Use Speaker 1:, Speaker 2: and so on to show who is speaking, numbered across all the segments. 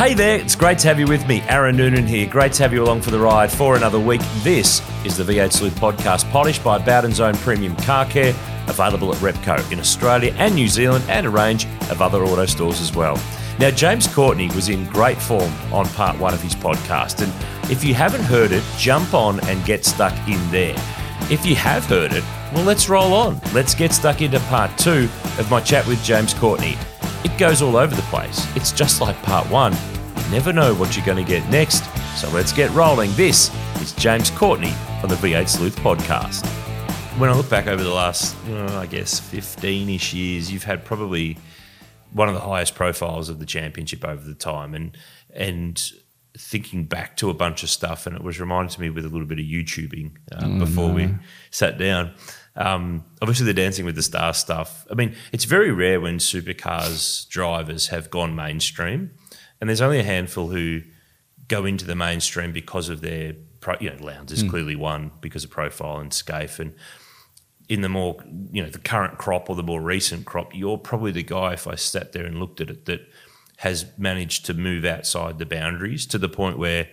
Speaker 1: Hey there, it's great to have you with me. Aaron Noonan here. Great to have you along for the ride for another week. This is the V8 Sleuth podcast, polished by Bowden's own premium car care, available at Repco in Australia and New Zealand, and a range of other auto stores as well. Now, James Courtney was in great form on part one of his podcast, and if you haven't heard it, jump on and get stuck in there. If you have heard it, well, let's roll on. Let's get stuck into part two of my chat with James Courtney. It goes all over the place. It's just like part one. You never know what you're going to get next. So let's get rolling. This is James Courtney on the V8 Sleuth podcast. When I look back over the last, uh, I guess, 15 ish years, you've had probably one of the highest profiles of the championship over the time. And, and, thinking back to a bunch of stuff, and it was reminded to me with a little bit of YouTubing uh, oh, before no. we sat down. Um, obviously, the Dancing with the Stars stuff. I mean, it's very rare when supercars drivers have gone mainstream, and there's only a handful who go into the mainstream because of their, you know, Lowndes is mm. clearly one because of profile and Skaife, and in the more, you know, the current crop or the more recent crop, you're probably the guy. If I sat there and looked at it, that has managed to move outside the boundaries to the point where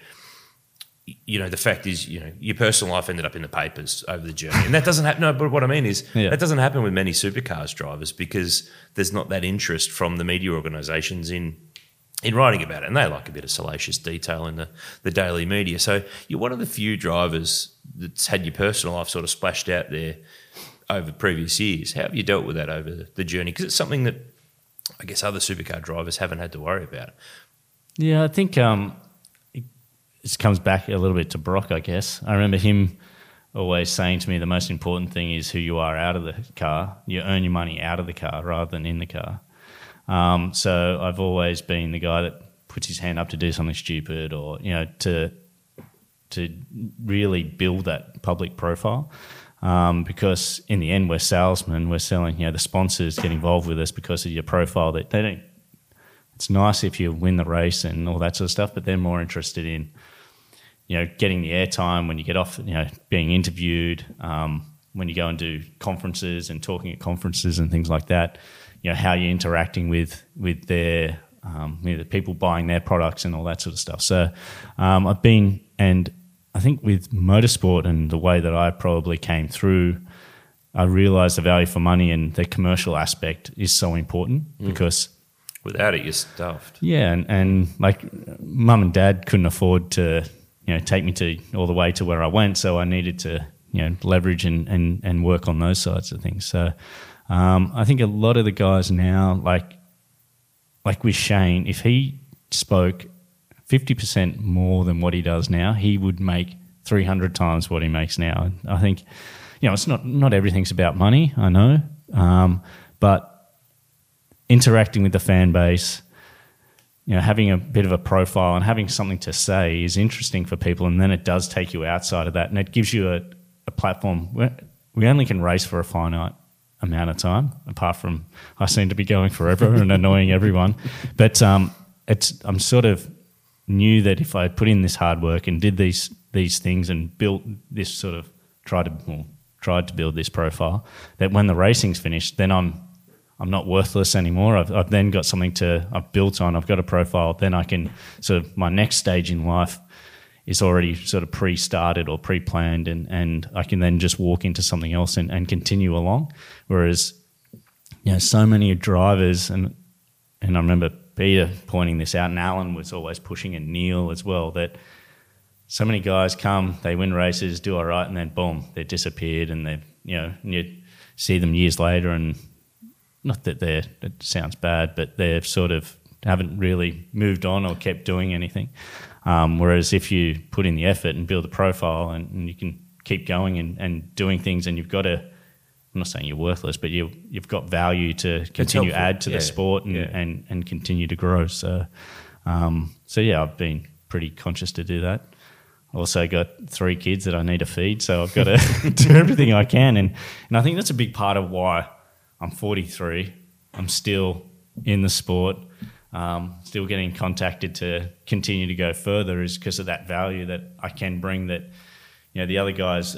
Speaker 1: you know, the fact is, you know, your personal life ended up in the papers over the journey, and that doesn't happen. No, but what I mean is yeah. that doesn't happen with many supercars drivers because there's not that interest from the media organisations in in writing about it, and they like a bit of salacious detail in the the daily media. So you're one of the few drivers that's had your personal life sort of splashed out there over previous years. How have you dealt with that over the journey? Because it's something that I guess other supercar drivers haven't had to worry about.
Speaker 2: Yeah, I think um, this comes back a little bit to Brock, I guess. I remember him always saying to me the most important thing is who you are out of the car. You earn your money out of the car rather than in the car. Um, so I've always been the guy that puts his hand up to do something stupid or, you know, to to really build that public profile. Um, because in the end, we're salesmen. We're selling, you know, the sponsors get involved with us because of your profile. That they don't. It's nice if you win the race and all that sort of stuff, but they're more interested in you know, getting the airtime when you get off, you know, being interviewed, um, when you go and do conferences and talking at conferences and things like that, you know, how you're interacting with with their um, you know, the people buying their products and all that sort of stuff. So um, I've been, and I think with motorsport and the way that I probably came through, I realised the value for money and the commercial aspect is so important mm. because
Speaker 1: without it, you're stuffed.
Speaker 2: Yeah, and, and like mum and dad couldn't afford to you know take me to all the way to where I went. So I needed to you know leverage and and, and work on those sides of things. So um, I think a lot of the guys now, like like with Shane, if he spoke fifty percent more than what he does now, he would make three hundred times what he makes now. I think you know it's not not everything's about money. I know, um, but interacting with the fan base you know, having a bit of a profile and having something to say is interesting for people, and then it does take you outside of that, and it gives you a, a platform. We only can race for a finite amount of time, apart from I seem to be going forever and annoying everyone. But um, it's I'm sort of knew that if I put in this hard work and did these these things and built this sort of tried to well, tried to build this profile, that when the racing's finished, then I'm I'm not worthless anymore. I've, I've then got something to I've built on. I've got a profile. Then I can sort of my next stage in life is already sort of pre-started or pre-planned, and and I can then just walk into something else and, and continue along. Whereas, you know, so many drivers and and I remember Peter pointing this out, and Alan was always pushing, and Neil as well that so many guys come, they win races, do all right, and then boom, they're disappeared, and they you know you see them years later, and not that they're, it sounds bad, but they've sort of haven't really moved on or kept doing anything. Um, whereas if you put in the effort and build a profile and, and you can keep going and, and doing things and you've got a I'm not saying you're worthless, but you you've got value to continue add to
Speaker 1: Yeah.
Speaker 2: the sport and,
Speaker 1: Yeah.
Speaker 2: and and continue to grow. So, um, so yeah, I've been pretty conscious to do that. Also got three kids that I need to feed, so I've got to do everything I can, and and I think that's a big part of why I'm 43. I'm still in the sport, um, still getting contacted to continue to go further, is because of that value that I can bring. That you know the other guys,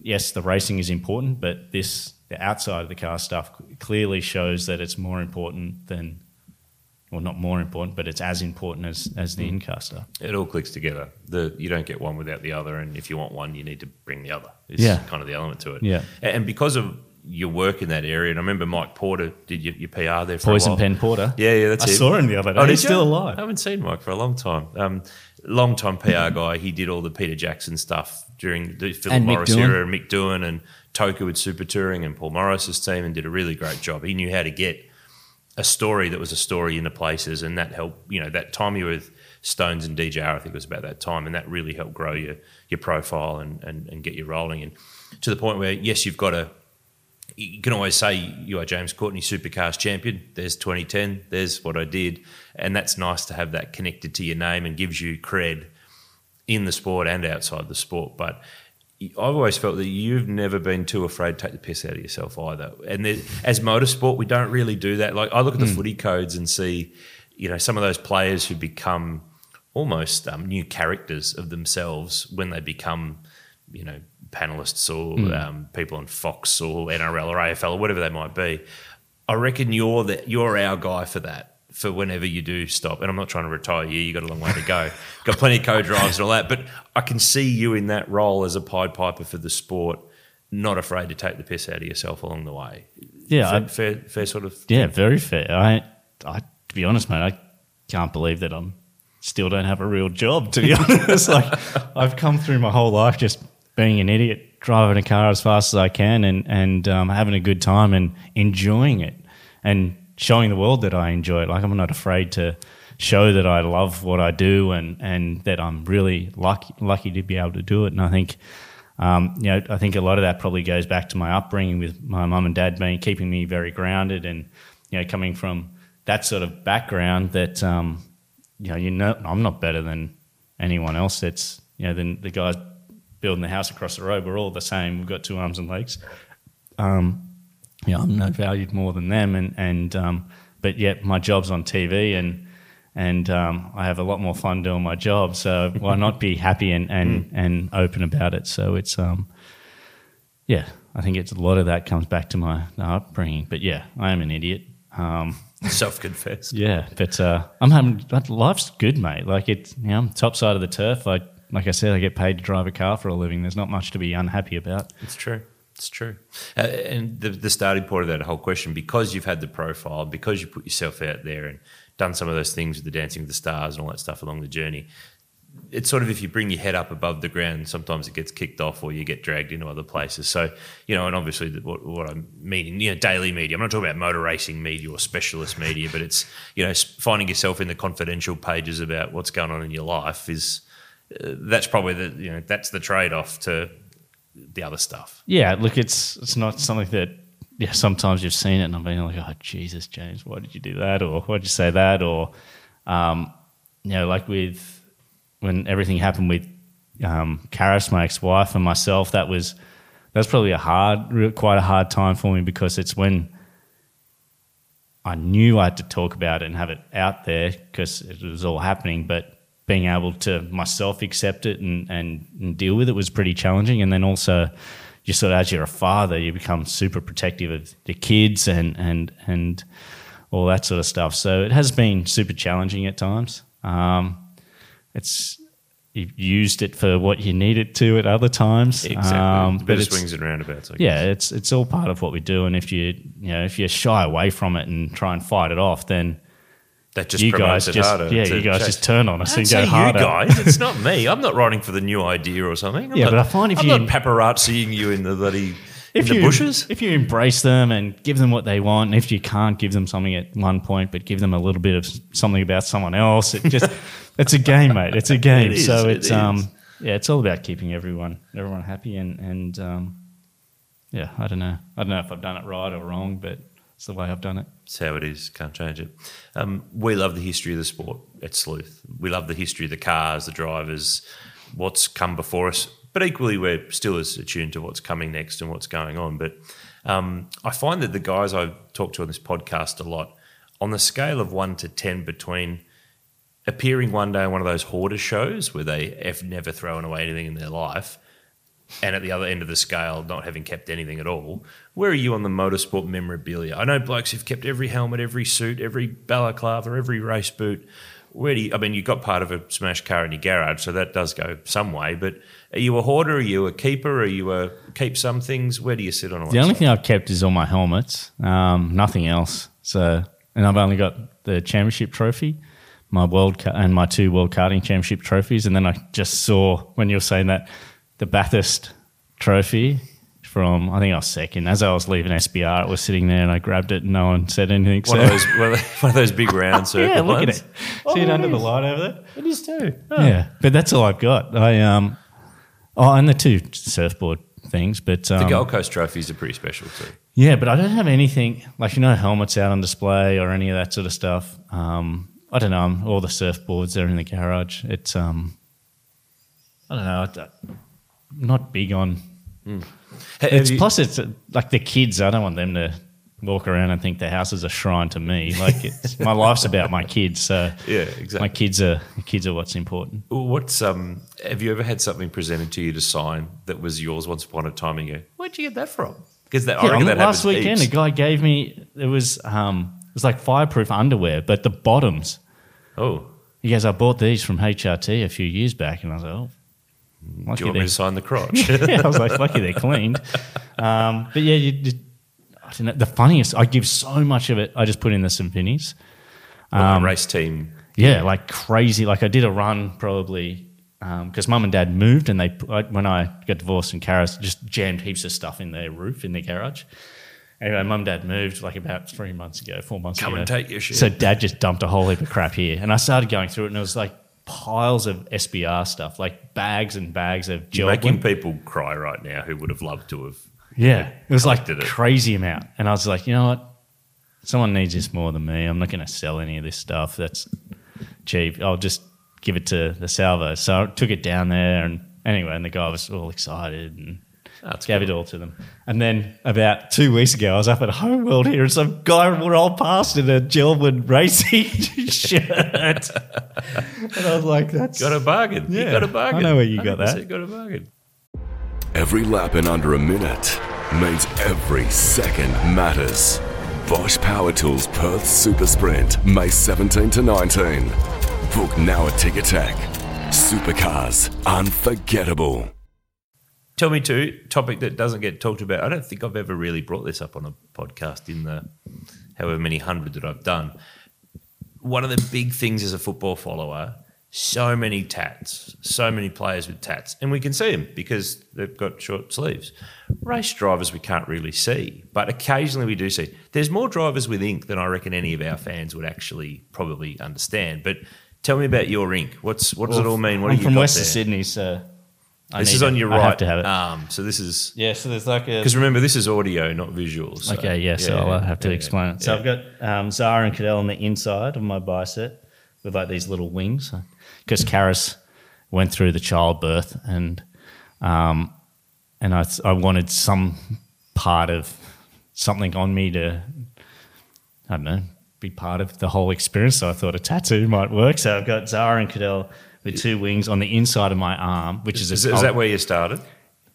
Speaker 2: yes, the racing is important, but this the outside of the car stuff clearly shows that it's more important than, well, not more important, but it's as important as as the in-car.
Speaker 1: It all clicks together. The you don't get one without the other, and if you want one, you need to bring the other. It's
Speaker 2: Yeah.
Speaker 1: kind of the element to it.
Speaker 2: Yeah.
Speaker 1: And because of your work in that area, and I remember Mike Porter did your, your PR there for a
Speaker 2: Poison
Speaker 1: while.
Speaker 2: Pen Porter.
Speaker 1: Yeah, yeah, that's
Speaker 2: I
Speaker 1: him.
Speaker 2: saw him the other day.
Speaker 1: Oh, did
Speaker 2: He's
Speaker 1: you?
Speaker 2: still alive.
Speaker 1: I haven't seen Mike for a long time. Um, long time PR guy. He did all the Peter Jackson stuff during the Philip
Speaker 2: And
Speaker 1: Morris
Speaker 2: Doohan.
Speaker 1: era, and Mick Doohan and TOCA with Super Touring and Paul Morris's team, and did a really great job. He knew how to get a story that was a story into places, and that helped. You know, that time you were with Stones and DJR, I think it was about that time, and that really helped grow your your profile and and, and get you rolling. And to the point where yes, you've got a you can always say you are James Courtney Supercars champion. There's 2010. There's what I did, and that's nice to have that connected to your name and gives you cred in the sport and outside the sport. But I've always felt that you've never been too afraid to take the piss out of yourself either. And as motorsport, we don't really do that. Like I look at the footy codes and see, you know, some of those players who become almost um, new characters of themselves when they become, you know, panelists or um, people on Fox or NRL or AFL or whatever they might be. I reckon you're the, you're our guy for that. For whenever you do stop, and I'm not trying to retire you, you got a long way to go. got plenty of co-drives and all that, but I can see you in that role as a Pied Piper for the sport, not afraid to take the piss out of yourself along the way.
Speaker 2: Yeah,
Speaker 1: fair,
Speaker 2: I-
Speaker 1: fair, fair sort of.
Speaker 2: Yeah, very fair. I, I, to be honest, mate, I can't believe that I'm still don't have a real job. To be honest, like I've come through my whole life just being an idiot, driving a car as fast as I can, and and um, having a good time and enjoying it, and showing the world that I enjoy it. Like I'm not afraid to show that I love what I do, and and that I'm really lucky lucky to be able to do it. And I think. Um, you know, I think a lot of that probably goes back to my upbringing with my mum and dad being keeping me very grounded, and you know, coming from that sort of background that um, you know, you know, I'm not better than anyone else. That's you know, than the guys building the house across the road. We're all the same. We've got two arms and legs. Um, you know, I'm no valued more than them, and and um, but yet my job's on TV and. And um, I have a lot more fun doing my job, so why not be happy and, and, and open about it? So it's um, yeah, I think it's a lot of that comes back to my upbringing. But yeah, I am an idiot. Um,
Speaker 1: Self-confessed.
Speaker 2: yeah, but uh, I'm having but life's good, mate. Like it's you know, I'm top side of the turf. I like I said, I get paid to drive a car for a living. There's not much to be unhappy about.
Speaker 1: It's true. It's true. Uh, and the, the starting point of that whole question, because you've had the profile, because you put yourself out there and done some of those things with the Dancing with the Stars and all that stuff along the journey, it's sort of if you bring your head up above the ground, sometimes it gets kicked off or you get dragged into other places. So, you know, and obviously what, what I mean in, you know, daily media, I'm not talking about motor racing media or specialist media, but it's, you know, finding yourself in the confidential pages about what's going on in your life is, that's probably the, you know, that's the trade off to the other stuff.
Speaker 2: Yeah, look, it's it's not something that yeah. Sometimes you've seen it and I'm being like, oh Jesus, James, why did you do that, or why did you say that, or um, you know, like with when everything happened with um, Karis, my ex-wife, and myself, that was that was probably a hard, quite a hard time for me because it's when I knew I had to talk about it and have it out there because it was all happening, but being able to myself accept it and, and, and deal with it was pretty challenging. And then also, just sort of as you're a father, you become super protective of the kids and and and all that sort of stuff. So it has been super challenging at times. Um, it's you've used it for what you need it to at other times.
Speaker 1: Exactly.
Speaker 2: Um, but
Speaker 1: swings and roundabouts. I guess.
Speaker 2: yeah, it's it's all part of what we do, and if you you know if you shy away from it and try and fight it off, then
Speaker 1: That just
Speaker 2: you guys just
Speaker 1: harder.
Speaker 2: yeah you guys
Speaker 1: chase.
Speaker 2: just turn on us and go harder.
Speaker 1: you guys. It's not me. I'm not writing for the new idea or something. I'm
Speaker 2: Yeah,
Speaker 1: not,
Speaker 2: but I find if
Speaker 1: I'm
Speaker 2: you-
Speaker 1: not paparazziing you in the bloody in
Speaker 2: If
Speaker 1: the bushes.
Speaker 2: if you embrace them and give them what they want, and if you can't give them something at one point, but give them a little bit of something about someone else, it just it's a game, mate. It's a game.
Speaker 1: It is,
Speaker 2: so
Speaker 1: it
Speaker 2: it's um yeah, it's all about keeping everyone everyone happy and and um yeah, I don't know. I don't know if I've done it right or wrong, but it's the way I've done it.
Speaker 1: It's how it is. Can't change it. Um, we love the history of the sport at Sleuth. We love the history of the cars, the drivers, what's come before us. But equally, we're still as attuned to what's coming next and what's going on. But um, I find that the guys I've talked to on this podcast a lot, on the scale of one to 10 between appearing one day on one of those hoarder shows where they have never thrown away anything in their life, and at the other end of the scale, not having kept anything at all. Where are you on the motorsport memorabilia? I know blokes who've kept every helmet, every suit, every balaclava, every race boot. Where do you, I mean, you've got part of a smashed car in your garage, so that does go some way. But are you a hoarder? Are you a keeper? Are you a keep some things? Where do you sit on all
Speaker 2: The only
Speaker 1: stuff?
Speaker 2: thing I've kept is all my helmets, um, nothing else. So, and I've only got the championship trophy, my world and my two world karting championship trophies. And then I just saw when you were saying that the Bathurst trophy from I think I was second. As I was leaving SBR, it was sitting there, and I grabbed it, and no one said anything.
Speaker 1: One
Speaker 2: so-
Speaker 1: of those, one of those, one of those big round circle
Speaker 2: yeah, look
Speaker 1: ones.
Speaker 2: at it. See it under the light over there.
Speaker 1: It is too.
Speaker 2: Yeah, but that's all I've got. I um, oh, and the two surfboard things, but um,
Speaker 1: The Gold Coast trophies are pretty special too.
Speaker 2: Yeah, but I don't have anything like you know helmets out on display or any of that sort of stuff. Um, I don't know. All the surfboards are in the garage. It's um, I don't know. I- not big on.
Speaker 1: Have
Speaker 2: It's
Speaker 1: you-
Speaker 2: plus it's uh, like the kids. I don't want them to walk around and think the house is a shrine to me. Like it's my life's about my kids. So
Speaker 1: Yeah, exactly.
Speaker 2: my kids are the kids are what's important.
Speaker 1: What's um? Have you ever had something presented to you to sign that was yours once upon a time? And you go, where'd you get that from? Because that
Speaker 2: Yeah,
Speaker 1: that
Speaker 2: last weekend,
Speaker 1: heaps.
Speaker 2: a guy gave me it was um, it was like fireproof underwear, but the bottoms.
Speaker 1: Oh,
Speaker 2: He goes, I bought these from HRT a few years back, and I was like, oh,
Speaker 1: do
Speaker 2: lucky
Speaker 1: you want me
Speaker 2: they're,
Speaker 1: to sign the crotch?
Speaker 2: yeah, I was like, lucky they're cleaned. Um, but yeah, you, you, I don't know. The funniest, I give so much of it. I just put in the Symphonies.
Speaker 1: Well, the race team.
Speaker 2: Yeah, like crazy. Like I did a run probably because mum and dad moved, and they when I got divorced and Karis just jammed heaps of stuff in their roof in their garage. Anyway, mum and dad moved like about three months ago, four months
Speaker 1: Come
Speaker 2: ago.
Speaker 1: and take your shit.
Speaker 2: So dad just dumped a whole heap of crap here, and I started going through it, and it was like piles of SBR stuff, like bags and bags of
Speaker 1: You're making people cry right now who would have loved to have.
Speaker 2: Yeah, it was like
Speaker 1: it.
Speaker 2: crazy amount, and I was like, you know what? Someone needs this more than me. I'm not going to sell any of this stuff. That's cheap. I'll just give it to the salvo. So I took it down there, and anyway, and the guy was all excited and
Speaker 1: That's
Speaker 2: gave it all to them. And then about two weeks ago, I was up at Home World here, and some guy rolled past in a Jeld-Wen racing shirt, and I was like, "That's
Speaker 1: Got a bargain. You got a bargain.
Speaker 2: I know where you got that.
Speaker 1: 100% Got a bargain.
Speaker 3: Every lap in under a minute means every second matters. Bosch Power Tools Perth Super Sprint, May 17 to 19. Book now at Ticketek. Supercars, unforgettable.
Speaker 1: Tell me too, topic that doesn't get talked about. I don't think I've ever really brought this up on a podcast in the however many hundred that I've done. One of the big things as a football follower, so many tats, so many players with tats, and we can see them because they've got short sleeves. Race drivers we can't really see, but occasionally we do see. There's more drivers with ink than I reckon any of our fans would actually probably understand. But tell me about your ink. What's what does it all mean? What
Speaker 2: I'm
Speaker 1: you
Speaker 2: from
Speaker 1: there?
Speaker 2: Sydney, so I
Speaker 1: This
Speaker 2: need
Speaker 1: is
Speaker 2: it.
Speaker 1: on your
Speaker 2: I
Speaker 1: right
Speaker 2: have to have it.
Speaker 1: arm. So this is
Speaker 2: yeah, so there's like a
Speaker 1: because remember this is audio, not visual. so-
Speaker 2: Okay, yeah, so
Speaker 1: yeah,
Speaker 2: I'll have to
Speaker 1: yeah,
Speaker 2: explain it. So
Speaker 1: yeah.
Speaker 2: I've got um, Zara and Cadell on the inside of my bicep with like these little wings because Karis went through the childbirth and um, and I, I wanted some part of something on me to I don't know be part of the whole experience. So I thought a tattoo might work. So I've got Zara and Cadell with two wings on the inside of my arm, which is,
Speaker 1: Is,
Speaker 2: a,
Speaker 1: is that where you started?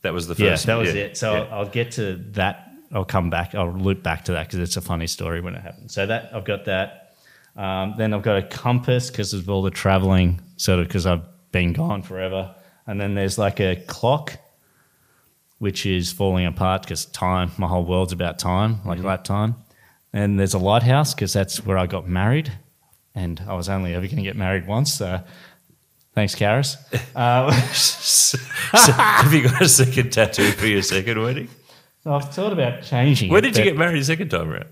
Speaker 1: That was the
Speaker 2: yeah,
Speaker 1: first.
Speaker 2: that was
Speaker 1: yeah,
Speaker 2: it. So
Speaker 1: yeah.
Speaker 2: I'll, I'll get to that. I'll come back. I'll loop back to that because it's a funny story when it happened. So that I've got that. Um, then I've got a compass because of all the traveling, sort of because I've been gone forever. And then there's like a clock, which is falling apart because time. My whole world's about time, like
Speaker 1: Mm-hmm.
Speaker 2: lap time. And there's a lighthouse because that's where I got married, and I was only ever going to get married once. So thanks, Karis. Uh,
Speaker 1: So, have you got a second tattoo for your second wedding?
Speaker 2: I've thought about changing.
Speaker 1: Where
Speaker 2: it,
Speaker 1: did you get married the second time around?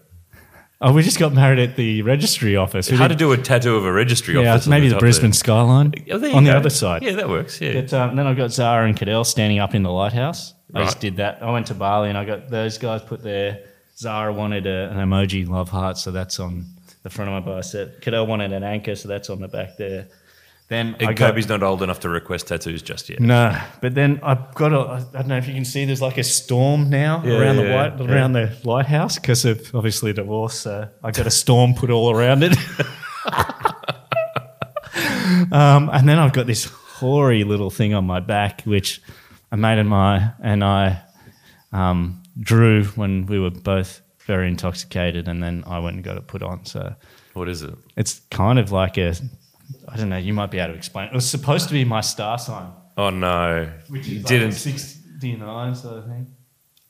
Speaker 2: Oh, we just got married at the registry office. We
Speaker 1: How to
Speaker 2: did-
Speaker 1: do a tattoo of a registry
Speaker 2: yeah,
Speaker 1: office? on
Speaker 2: maybe the
Speaker 1: top
Speaker 2: Brisbane
Speaker 1: there.
Speaker 2: skyline
Speaker 1: Oh, there you
Speaker 2: on the
Speaker 1: go.
Speaker 2: other side.
Speaker 1: Yeah, that works. Yeah.
Speaker 2: But um, then I've got Zara and Cadell standing up in the lighthouse. I just
Speaker 1: Right.
Speaker 2: did that. I went to Bali and I got those guys put their Zara wanted a, an emoji love heart, so that's on the front of my bicep. Cadell wanted an anchor, so that's on the back there. Then I
Speaker 1: And
Speaker 2: got
Speaker 1: Kobe's not old enough to request tattoos just yet.
Speaker 2: no, but then I've got a. I don't know if you can see. There's like a storm now
Speaker 1: Yeah,
Speaker 2: around the white
Speaker 1: yeah.
Speaker 2: around the lighthouse because of obviously divorce. So I got a storm put all around it. um, and then I've got this hoary little thing on my back, which a mate of mine and I um, drew when we were both very intoxicated, and then I went and got it put on. So
Speaker 1: What is it?
Speaker 2: it's kind of like a. I don't know. You might be able to explain. It was supposed to be my star sign.
Speaker 1: Oh no,
Speaker 2: Which is
Speaker 1: didn't.
Speaker 2: like 69 sort of thing.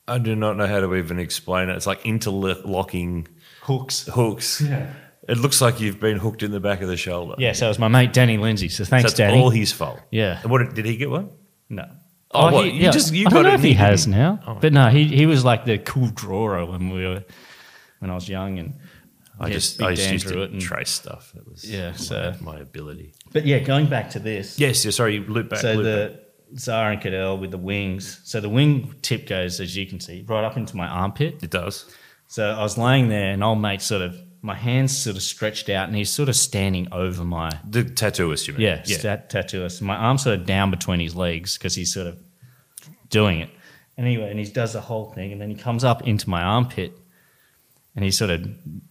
Speaker 1: I do not know how to even explain it. It's like interlocking
Speaker 2: Hooks.
Speaker 1: hooks.
Speaker 2: Yeah.
Speaker 1: It looks like you've been hooked in the back of the shoulder.
Speaker 2: Yeah, so it was my mate Danny Lindsay. So
Speaker 1: So
Speaker 2: thanks,
Speaker 1: that's
Speaker 2: Danny.
Speaker 1: all his fault.
Speaker 2: Yeah.
Speaker 1: And what did- he get one?
Speaker 2: no.
Speaker 1: Oh, oh what, you just- you
Speaker 2: I don't
Speaker 1: got
Speaker 2: know
Speaker 1: it
Speaker 2: if he
Speaker 1: and he
Speaker 2: has
Speaker 1: didn't?
Speaker 2: now.
Speaker 1: Oh.
Speaker 2: But no, he, he was like the cool drawer when we were when I was young and
Speaker 1: I
Speaker 2: yeah,
Speaker 1: just I just used
Speaker 2: drew
Speaker 1: to
Speaker 2: it and-
Speaker 1: trace stuff. That was
Speaker 2: Yeah,
Speaker 1: my,
Speaker 2: so-
Speaker 1: my ability.
Speaker 2: But yeah, going back to this.
Speaker 1: Yes, yeah, sorry, loop back.
Speaker 2: so
Speaker 1: loop
Speaker 2: the Zara and Cadell with the wings. So the wing tip goes, as you can see, right up into my armpit.
Speaker 1: it does.
Speaker 2: So I was laying there, and old mate sort of, my hands sort of stretched out, and he's sort of standing over my,
Speaker 1: The tattooist, you mean?
Speaker 2: yeah, Stat, tattooist. My arm's sort of down between his legs because he's sort of doing it. Anyway, and he does the whole thing, and then he comes up into my armpit, and he's sort of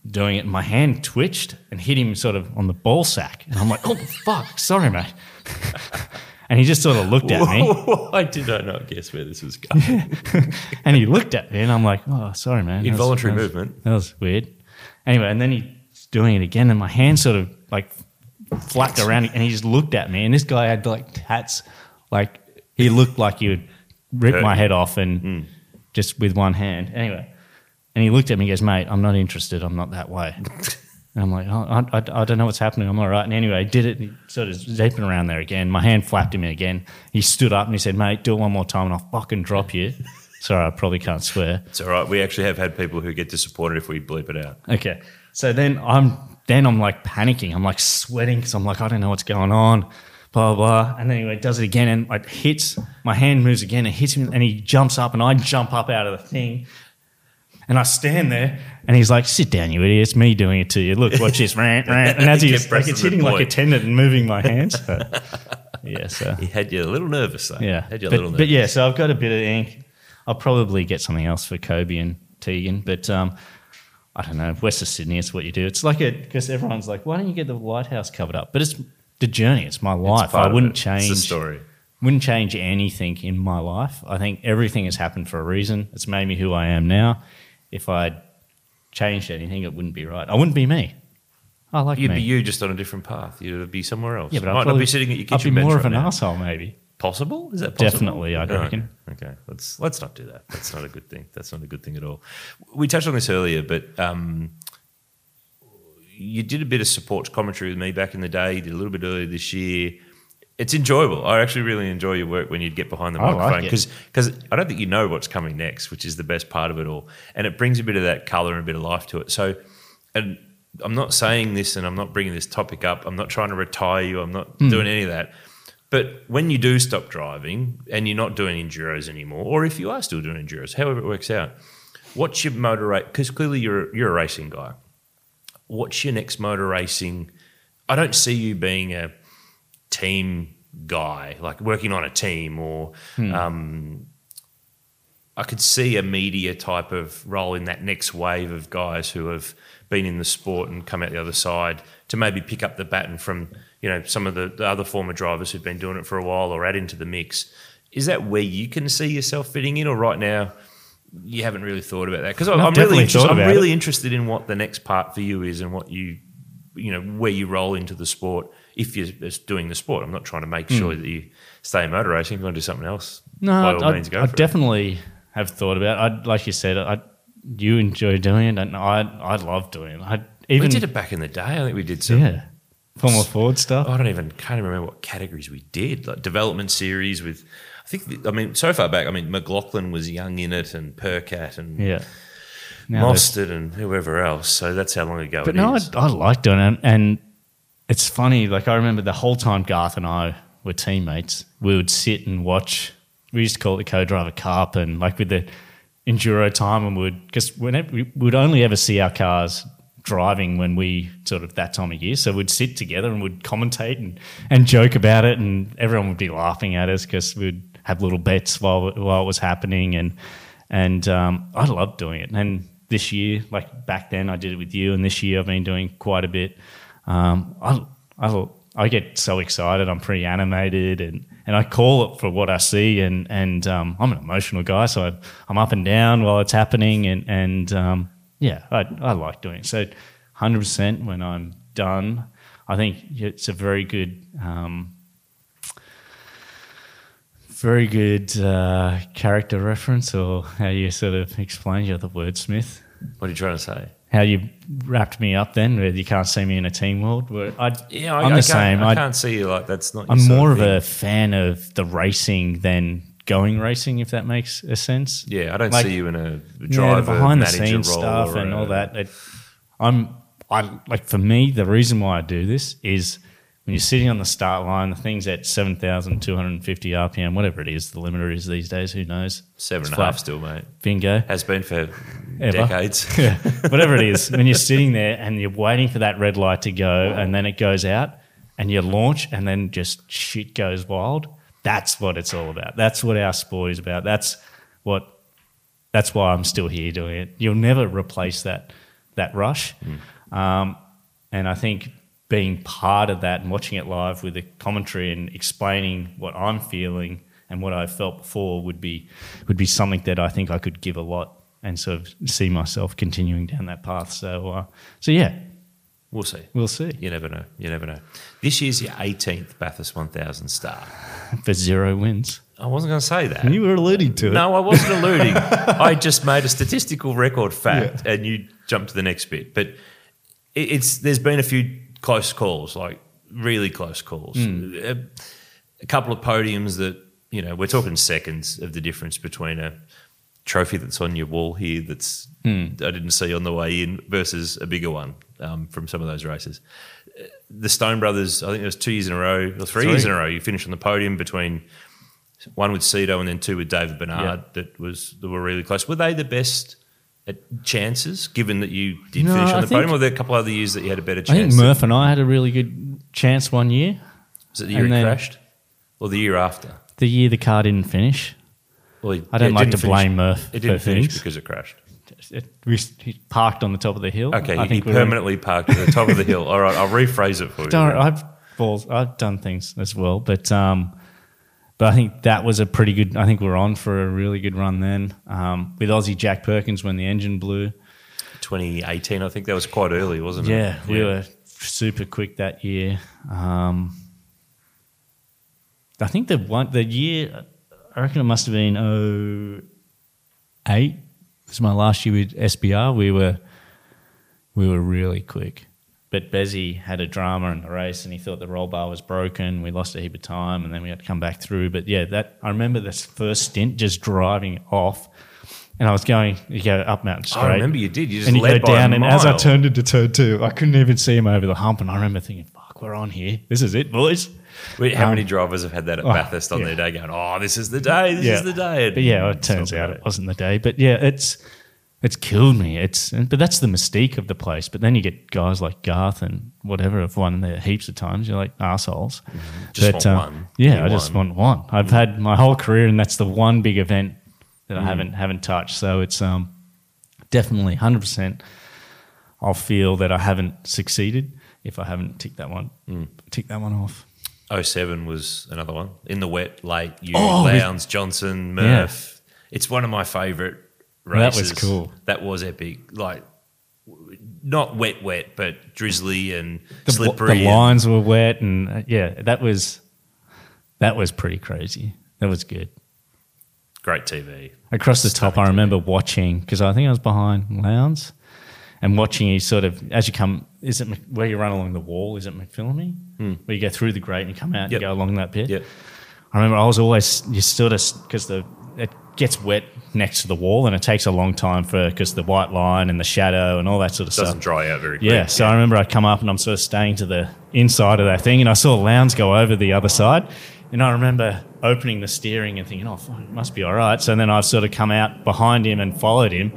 Speaker 2: doing it. And my hand twitched and hit him sort of on the ball sack, and I'm like, "Oh fuck, sorry, mate." and he just sort of looked at me.
Speaker 1: I did not guess where this was going.
Speaker 2: and he looked at me, and I'm like, "Oh, sorry, man." That was-
Speaker 1: Involuntary
Speaker 2: that was-
Speaker 1: movement.
Speaker 2: That was weird. Anyway, and then he's doing it again, and my hand sort of like flapped around, and he just looked at me. And this guy had like tats, like he looked like he would rip my head off, and mm. just with one hand. Anyway, and he looked at me, and goes, "Mate, I'm not interested. I'm not that way." And I'm like, oh, I, I, I don't know what's happening. I'm all right. And anyway, I did it. And he sort of zipping around there again. My hand flapped him again. He stood up and he said, mate, do it one more time and I'll fucking drop you. Sorry, I probably can't swear.
Speaker 1: It's all right. We actually have had people who get disappointed if we bleep it out.
Speaker 2: Okay. So then I'm then I'm like panicking. I'm like sweating because I'm like, I don't know what's going on. Blah, blah, blah. And then anyway, does it again and it hits my hand moves again, it hits him and he jumps up and I jump up out of the thing. And I stand there and he's like, Sit down, you idiot. It's me doing it to you. Look, watch this. Rant, rant. And as
Speaker 1: He
Speaker 2: he's like it's hitting like a
Speaker 1: point.
Speaker 2: tendon and moving my hands. But, yeah, so
Speaker 1: He had you a little nervous, though.
Speaker 2: yeah.
Speaker 1: Had you a
Speaker 2: But,
Speaker 1: little nervous.
Speaker 2: but yeah, so I've got a bit of ink. I'll probably get something else for Kobe and Tegan, but um, I don't know. West of Sydney, it's what you do. It's like a because everyone's like, why don't you get the lighthouse covered up? But it's the journey. It's my life.
Speaker 1: part
Speaker 2: I wouldn't
Speaker 1: it.
Speaker 2: change.
Speaker 1: It's the story.
Speaker 2: Wouldn't change anything in my life. I think everything has happened for a reason. It's made me who I am now. If I changed anything, it wouldn't be right. I wouldn't be me. I like
Speaker 1: You'd
Speaker 2: me.
Speaker 1: be you just on a different path. You'd be somewhere else.
Speaker 2: yeah, but
Speaker 1: might
Speaker 2: I'd
Speaker 1: not be sitting at your kitchen I'd
Speaker 2: be
Speaker 1: bench
Speaker 2: more
Speaker 1: right
Speaker 2: of an
Speaker 1: now.
Speaker 2: asshole, maybe.
Speaker 1: Possible? Is that possible?
Speaker 2: Definitely, I'd
Speaker 1: Oh,
Speaker 2: reckon.
Speaker 1: Okay, okay. let's let's not do that. That's not a good thing. That's not a good thing at all. We touched on this earlier, but um, you did a bit of support commentary with me back in the day. You did a little bit earlier this year. It's enjoyable. I actually really enjoy your work when you'd get behind the
Speaker 2: I like
Speaker 1: microphone
Speaker 2: it.
Speaker 1: because I don't think you know what's coming next, which is the best part of it all, and it brings a bit of that color and a bit of life to it. So, and I'm not saying this, and I'm not bringing this topic up. I'm not trying to retire you. I'm not
Speaker 2: Hmm.
Speaker 1: doing any of that. But when you do stop driving and you're not doing enduros anymore, or if you are still doing enduros, however it works out, what's your motor rate? Because clearly you're you're a racing guy. What's your next motor racing? I don't see you being a team guy, like working on a team, or um, I could see a media type of role in that next wave of guys who have been in the sport and come out the other side to maybe pick up the baton from you know some of the, the other former drivers who've been doing it for a while or add into the mix. Is that where you can see yourself fitting in, or right now you haven't really thought about that? Because I'm,
Speaker 2: I've
Speaker 1: I'm
Speaker 2: definitely
Speaker 1: really I'm really interested in what the next part for you is and what you you know where you roll into the sport if you're doing the sport. I'm not trying to make hmm. sure that you stay in motor racing. If you want to do something else,
Speaker 2: No,
Speaker 1: by
Speaker 2: I,
Speaker 1: means, go
Speaker 2: I
Speaker 1: for it.
Speaker 2: definitely have thought about. it. I like you said, I you enjoy doing it, and I I love doing it. I even
Speaker 1: we did it back in the day. I think we did some.
Speaker 2: yeah, Formula Ford stuff.
Speaker 1: I don't even can't even remember what categories we did. Like development series with, I think. I mean, so far back. I mean, McLaughlin was young in it, and Percat, and
Speaker 2: Yeah, Now
Speaker 1: Mostert, and whoever else. So that's how long ago
Speaker 2: But
Speaker 1: it
Speaker 2: no, I. I like doing it, and it's funny. Like I remember the whole time Garth and I were teammates, we would sit and watch we used to call it the co-driver cup, and like with the enduro time, and would because whenever we would only ever see our cars driving when we sort of that time of year. So we'd sit together and we'd commentate and, and joke about it, and everyone would be laughing at us because we'd have little bets while while it was happening, and and um, I loved doing it. And this year, like back then, I did it with you, and this year I've been doing quite a bit. Um, I, I I get so excited. I'm pretty animated, and, and I call it for what I see. And and um, I'm an emotional guy, so I, I'm up and down while it's happening. And and um, yeah, I, I like doing it. So 100 percent when I'm done, I think it's a very good. Um, very good uh, character reference, or how you sort of explain you're the wordsmith.
Speaker 1: What are you trying to say?
Speaker 2: How you wrapped me up then, where you can't see me in a team world. Where I,
Speaker 1: Yeah, I,
Speaker 2: I'm the same.
Speaker 1: I
Speaker 2: I-
Speaker 1: can't see you like that's not.
Speaker 2: I'm more of
Speaker 1: thing.
Speaker 2: a fan of the racing than going racing, if that makes a sense.
Speaker 1: Yeah, I don't
Speaker 2: like-
Speaker 1: see you in a
Speaker 2: Yeah,
Speaker 1: driver
Speaker 2: behind the scenes stuff and
Speaker 1: a-
Speaker 2: all that. It, I'm, I like for me the reason why I do this is when you're sitting on the start line, the thing's at seven thousand two hundred and fifty RPM, whatever it is, the limiter is these days. Who knows?
Speaker 1: Seven and a half still, mate.
Speaker 2: Bingo.
Speaker 1: Has been for
Speaker 2: Ever.
Speaker 1: decades.
Speaker 2: yeah, whatever it is, when you're sitting there and you're waiting for that red light to go, and then it goes out, and you launch, and then just shit goes wild. That's what it's all about. That's what our sport is about. That's what. That's why I'm still here doing it. You'll never replace that that rush, um, and I think being part of that and watching it live with the commentary and explaining what I'm feeling and what I felt before would be would be something that I think I could give a lot and sort of see myself continuing down that path. So, uh, so yeah,
Speaker 1: We'll see.
Speaker 2: we'll see.
Speaker 1: You never know. You never know. This year's your 18th Bathurst 1000 star.
Speaker 2: For zero wins,
Speaker 1: I wasn't going to say that.
Speaker 2: you were alluding to it.
Speaker 1: No, I wasn't alluding. I just made a statistical record fact, and you jumped to the next bit. But it's there's been a few close calls, like really close calls.
Speaker 2: Hmm.
Speaker 1: A, a couple of podiums that you know we're talking seconds of the difference between a trophy that's on your wall here that's
Speaker 2: Hmm.
Speaker 1: I didn't see on the way in versus a bigger one um, from some of those races. The Stone Brothers, I think it was two years in a row or three,
Speaker 2: Three.
Speaker 1: years in a row. You finished on the podium between one with Cedo and then two with David Besnard.
Speaker 2: Yeah.
Speaker 1: That was that were really close. Were they the best chances, given that you did
Speaker 2: No,
Speaker 1: finish on
Speaker 2: I
Speaker 1: the podium? Or were there a couple other years that you had a better chance?
Speaker 2: I think Murph and I had a really good chance one year.
Speaker 1: was it the year
Speaker 2: and
Speaker 1: he crashed, or the year after?
Speaker 2: The year the car didn't finish.
Speaker 1: Well, he-
Speaker 2: I don't like to blame Murph
Speaker 1: It didn't
Speaker 2: for
Speaker 1: finish
Speaker 2: things.
Speaker 1: because it crashed.
Speaker 2: It, he parked on the top of the hill.
Speaker 1: Okay,
Speaker 2: I
Speaker 1: he
Speaker 2: think were-
Speaker 1: permanently parked at the top of the hill. All right, I'll rephrase it for you.
Speaker 2: Don't, I've balls, I've done things as well, but um, but I think that was a pretty good. I think we're on for a really good run then with Aussie Jack Perkins when the engine blew.
Speaker 1: 2018, I think that was quite early, wasn't
Speaker 2: Yeah,
Speaker 1: it?
Speaker 2: Yeah, we were super quick that year. Um, I think the one the year I reckon it must have been oh eight. It was my last year with SBR. We were we were really quick. But Bezzy had a drama in the race, and he thought the roll bar was broken. We lost a heap of time, and then we had to come back through. But yeah, that I remember this first stint just driving off, and I was going. You go up mountain straight.
Speaker 1: I remember you did. You just
Speaker 2: and you
Speaker 1: led
Speaker 2: go down, and as I turned into turn two, I couldn't even see him over the hump. And I remember thinking, "Fuck, we're on here. This is it, boys."
Speaker 1: Wait, How
Speaker 2: Um,
Speaker 1: many drivers have had that at
Speaker 2: oh,
Speaker 1: Bathurst on
Speaker 2: yeah.
Speaker 1: their day going, oh, this is the day, this is the day? And
Speaker 2: But yeah, it turns out it wasn't the day. But yeah, it's it's killed me. It's but that's the mystique of the place. But then you get guys like Garth and whatever have won there heaps of times. You're like assholes.
Speaker 1: Mm-hmm. Just
Speaker 2: But,
Speaker 1: want
Speaker 2: uh,
Speaker 1: one.
Speaker 2: Yeah,
Speaker 1: You
Speaker 2: I just want one. I've had my whole career, and that's the one big event that
Speaker 1: Mm.
Speaker 2: I haven't haven't touched. So it's um definitely hundred percent. I'll feel that I haven't succeeded if I haven't ticked that one
Speaker 1: Mm.
Speaker 2: tick that one off.
Speaker 1: 07 was another one. In the wet, late, you,
Speaker 2: Oh,
Speaker 1: Lowndes, Johnson, Murph. It's one of my favourite
Speaker 2: That was cool.
Speaker 1: That was epic. Like, not wet, wet, but drizzly and
Speaker 2: the,
Speaker 1: slippery.
Speaker 2: the
Speaker 1: and-
Speaker 2: lines were wet and uh, yeah that was that was pretty crazy that was good
Speaker 1: Great TV.
Speaker 2: across the top i
Speaker 1: Stunning
Speaker 2: remember watching because i think i was behind lowndes and watching you sort of as you come is it where you run along the wall is it mcphillamy where you go through the grate and you come out and
Speaker 1: Hmm. Yep.
Speaker 2: you go along that bit
Speaker 1: Yep.
Speaker 2: i remember i was always you sort of because the it gets wet next to the wall and it takes a long time for because the white line and the shadow and all that sort of stuff Doesn't
Speaker 1: dry out very quick.
Speaker 2: Yeah, so I remember I'd come up and I'm sort of staying to the inside of that thing, and I saw Lowndes go over the other side, And I remember opening the steering and thinking, oh, it must be all right. So then I've sort of come out behind him and followed him.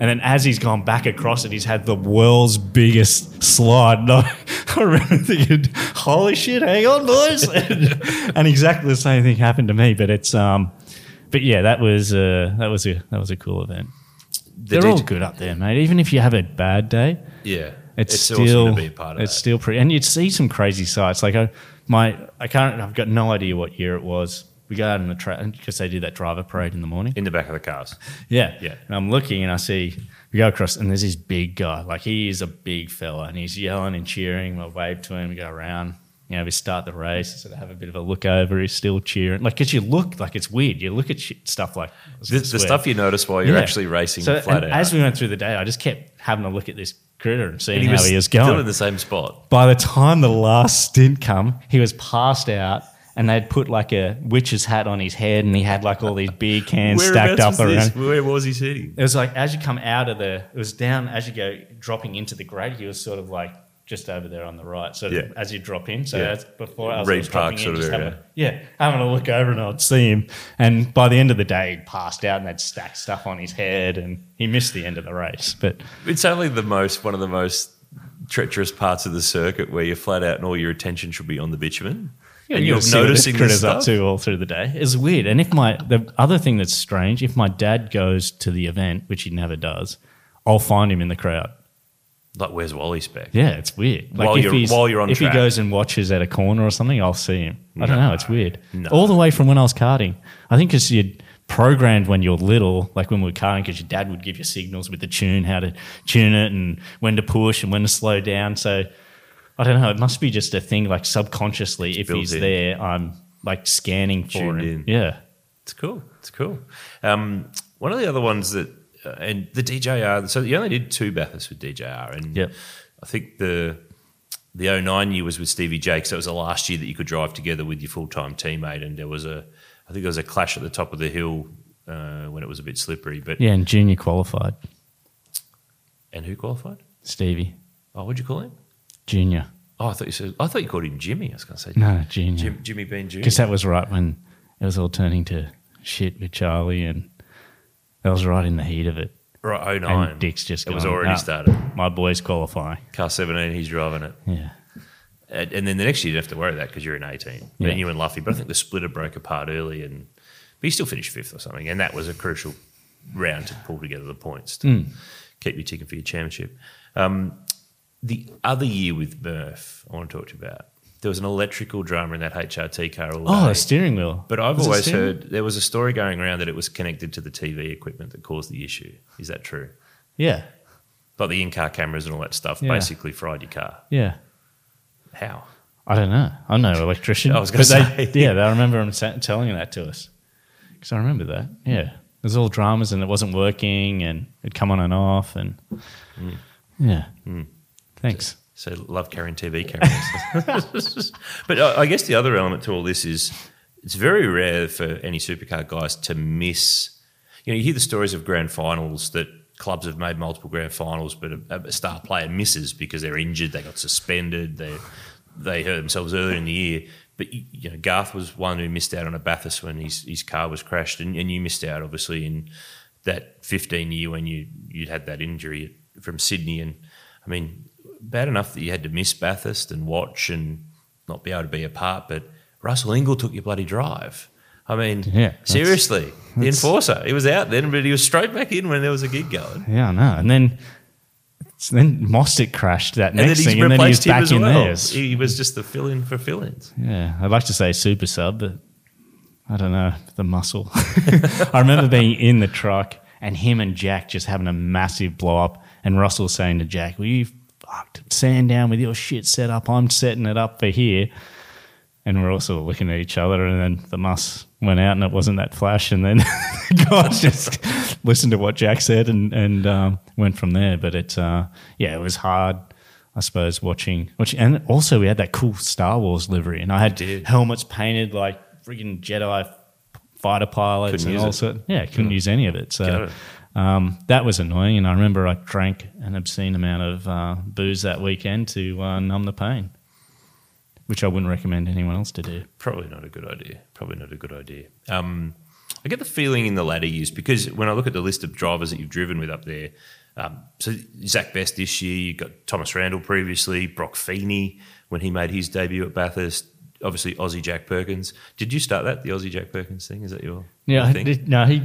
Speaker 2: And then as he's gone back across it, he's had the world's biggest slide. And I, I remember thinking, holy shit, hang on, boys. and, and exactly the same thing happened to me. But it's, um, but yeah, that was, uh, that was a, that was a cool event.
Speaker 1: The
Speaker 2: They're all good up there, mate. Even if you have a bad day,
Speaker 1: Yeah.
Speaker 2: it's,
Speaker 1: awesome
Speaker 2: still
Speaker 1: to be a part of
Speaker 2: it's
Speaker 1: that.
Speaker 2: still pretty and you'd see some crazy sights like I, my I can't I've got no idea what year it was we go out in the track because they do that driver parade in the morning
Speaker 1: in the back of the cars.
Speaker 2: yeah
Speaker 1: Yeah.
Speaker 2: and I'm looking and I see we go across and there's this big guy like he is a big fella and he's yelling and cheering I wave to him we go around you know we start the race sort of have a bit of a look over he's still cheering like because you look like it's weird you look at shit, stuff like
Speaker 1: The, the stuff you notice while you're
Speaker 2: Yeah.
Speaker 1: actually racing
Speaker 2: so,
Speaker 1: flat out.
Speaker 2: as we went through the day I just kept having a look at this critter and seeing
Speaker 1: and he
Speaker 2: how
Speaker 1: was,
Speaker 2: he was
Speaker 1: still in the same spot.
Speaker 2: by the time the last stint come, he was passed out, and they'd put like a witch's hat on his head, and he had like all these beer cans stacked up around.
Speaker 1: this? Where was he sitting?
Speaker 2: It was like as you come out of the, it was down as you go dropping into the grade. He was sort of like just over there on the right, so
Speaker 1: Yeah.
Speaker 2: as you drop in. So
Speaker 1: Yeah.
Speaker 2: before, I was,
Speaker 1: Reed
Speaker 2: was dropping in,
Speaker 1: sort of
Speaker 2: having, yeah, having a look over, and I'd see him. And by the end of the day, he'd passed out and they'd stacked stuff on his head, and he missed the end of the race. But
Speaker 1: It's only the most one of the most treacherous parts of the circuit where you're flat out and all your attention should be on the bitumen. and you're
Speaker 2: see what this
Speaker 1: noticing
Speaker 2: up to all through the day. It's weird. And if my the other thing that's strange, if my dad goes to the event, which he never does, I'll find him in the crowd.
Speaker 1: Like, where's Wally Speck?
Speaker 2: Yeah, it's weird. Like
Speaker 1: While
Speaker 2: if
Speaker 1: you're-
Speaker 2: he's,
Speaker 1: while you're on
Speaker 2: if
Speaker 1: track.
Speaker 2: he goes and watches at a corner or something, I'll see him. I don't know. It's weird.
Speaker 1: no.
Speaker 2: All the way from when I was karting. I think because you're programmed when you're little, like when we were karting, because your dad would give you signals with the tune, how to tune it, and when to push and when to slow down. So I don't know. It must be just a thing, like subconsciously. if
Speaker 1: built
Speaker 2: he's
Speaker 1: in.
Speaker 2: there, I'm like scanning for
Speaker 1: Tuned
Speaker 2: him.
Speaker 1: in.
Speaker 2: Yeah.
Speaker 1: It's cool. It's cool. Um, one of the other ones that, and the DJR, so you only did two Bathursts with DJR. And
Speaker 2: Yep.
Speaker 1: I think the the 09 year was with Stevie Jakes. That was the last year that you could drive together with your full time teammate. And there was a, I think there was a clash at the top of the hill uh, when it was a bit slippery. But
Speaker 2: Yeah, and junior qualified.
Speaker 1: And who qualified?
Speaker 2: Stevie.
Speaker 1: Oh, what'd you call him?
Speaker 2: Junior.
Speaker 1: Oh, I thought you said, I thought you called him Jimmy. I was going to say
Speaker 2: No, junior.
Speaker 1: Jim, Jimmy Bean Jr.
Speaker 2: Because that was right when it was all turning to shit with Charlie, and that was right in the heat of it.
Speaker 1: Right, 09.
Speaker 2: And Dick's just
Speaker 1: It was already
Speaker 2: "Ah,
Speaker 1: started.
Speaker 2: My boys qualify.
Speaker 1: Car 17, he's driving it.
Speaker 2: Yeah.
Speaker 1: And and then the next year you don't have to worry about because you're in 18.
Speaker 2: Yeah.
Speaker 1: And you and Luffy, but I think the splitter broke apart early, and but you still finished fifth or something, and that was a crucial round to pull together the points to
Speaker 2: Hmm.
Speaker 1: keep you ticking for your championship. Um, the other year with Murph, I want to talk to you about. There was an electrical drama in that HRT car all
Speaker 2: Oh,
Speaker 1: day.
Speaker 2: a steering wheel.
Speaker 1: But I've
Speaker 2: Was
Speaker 1: always heard there was a story going around that it was connected to the TV equipment that caused the issue. Is that true?
Speaker 2: Yeah.
Speaker 1: Like the in-car cameras and all that stuff
Speaker 2: Yeah.
Speaker 1: basically fried your car.
Speaker 2: Yeah.
Speaker 1: How?
Speaker 2: I don't know. I'm no electrician.
Speaker 1: I was
Speaker 2: but they-
Speaker 1: say.
Speaker 2: yeah, I remember them telling that to us. Because I remember that. Yeah. There's all dramas and it wasn't working and it'd come on and off. And
Speaker 1: Mm.
Speaker 2: yeah. Thanks.
Speaker 1: So love carrying TV cameras. but I, I guess the other element to all this is it's very rare for any supercar guys to miss. You know, you hear the stories of grand finals that clubs have made multiple grand finals, but a, a star player misses because they're injured, they got suspended, they they hurt themselves earlier in the year. But you you know, Garth was one who missed out on a Bathurst when his, his car was crashed, and, and you missed out obviously in that 15 year when you you'd had that injury from Sydney. And I mean, bad enough that you had to miss Bathurst and watch and not be able to be a part, but Russell Ingall took your bloody drive. I mean,
Speaker 2: Yeah, that's-
Speaker 1: seriously, the enforcer. He was out then, but he was straight back in when there was a gig going.
Speaker 2: Yeah, I know. And then then Mostert crashed that
Speaker 1: And
Speaker 2: next
Speaker 1: he's
Speaker 2: thing, and then he was
Speaker 1: replaced him
Speaker 2: back
Speaker 1: as
Speaker 2: in
Speaker 1: well.
Speaker 2: theirs.
Speaker 1: He was just the fill-in for fill-ins.
Speaker 2: Yeah, I'd like to say super sub, but I don't know the muscle. I remember being in the truck and him and Jack just having a massive blow up, and Russell saying to Jack, "Will you fucked sand down with your shit set up? I'm setting it up for here." And we're also looking at each other, and then the muss went out, and it wasn't that flash. And then the guys just listened to what Jack said and and um, went from there. But it, uh, yeah, it was hard. I suppose watching, watching, and also we had that cool Star Wars livery, and I had helmets painted like freaking Jedi fighter pilots
Speaker 1: Couldn't
Speaker 2: and all sort. Yeah, couldn't use any of it. So. Um, that was annoying. And I remember I drank an obscene amount of uh, booze that weekend to uh, numb the pain. which I wouldn't recommend anyone else to do.
Speaker 1: Probably not a good idea. Probably not a good idea. Um, I get the feeling in the latter years because when I look at the list of drivers that you've driven with up there, um, so Zach Best this year, you got Thomas Randall previously, Brock Feeney when he made his debut at Bathurst, obviously Aussie Jack Perkins. Did you start that, the Aussie Jack Perkins thing? Is that your
Speaker 2: Yeah,
Speaker 1: thing?
Speaker 2: did- no, he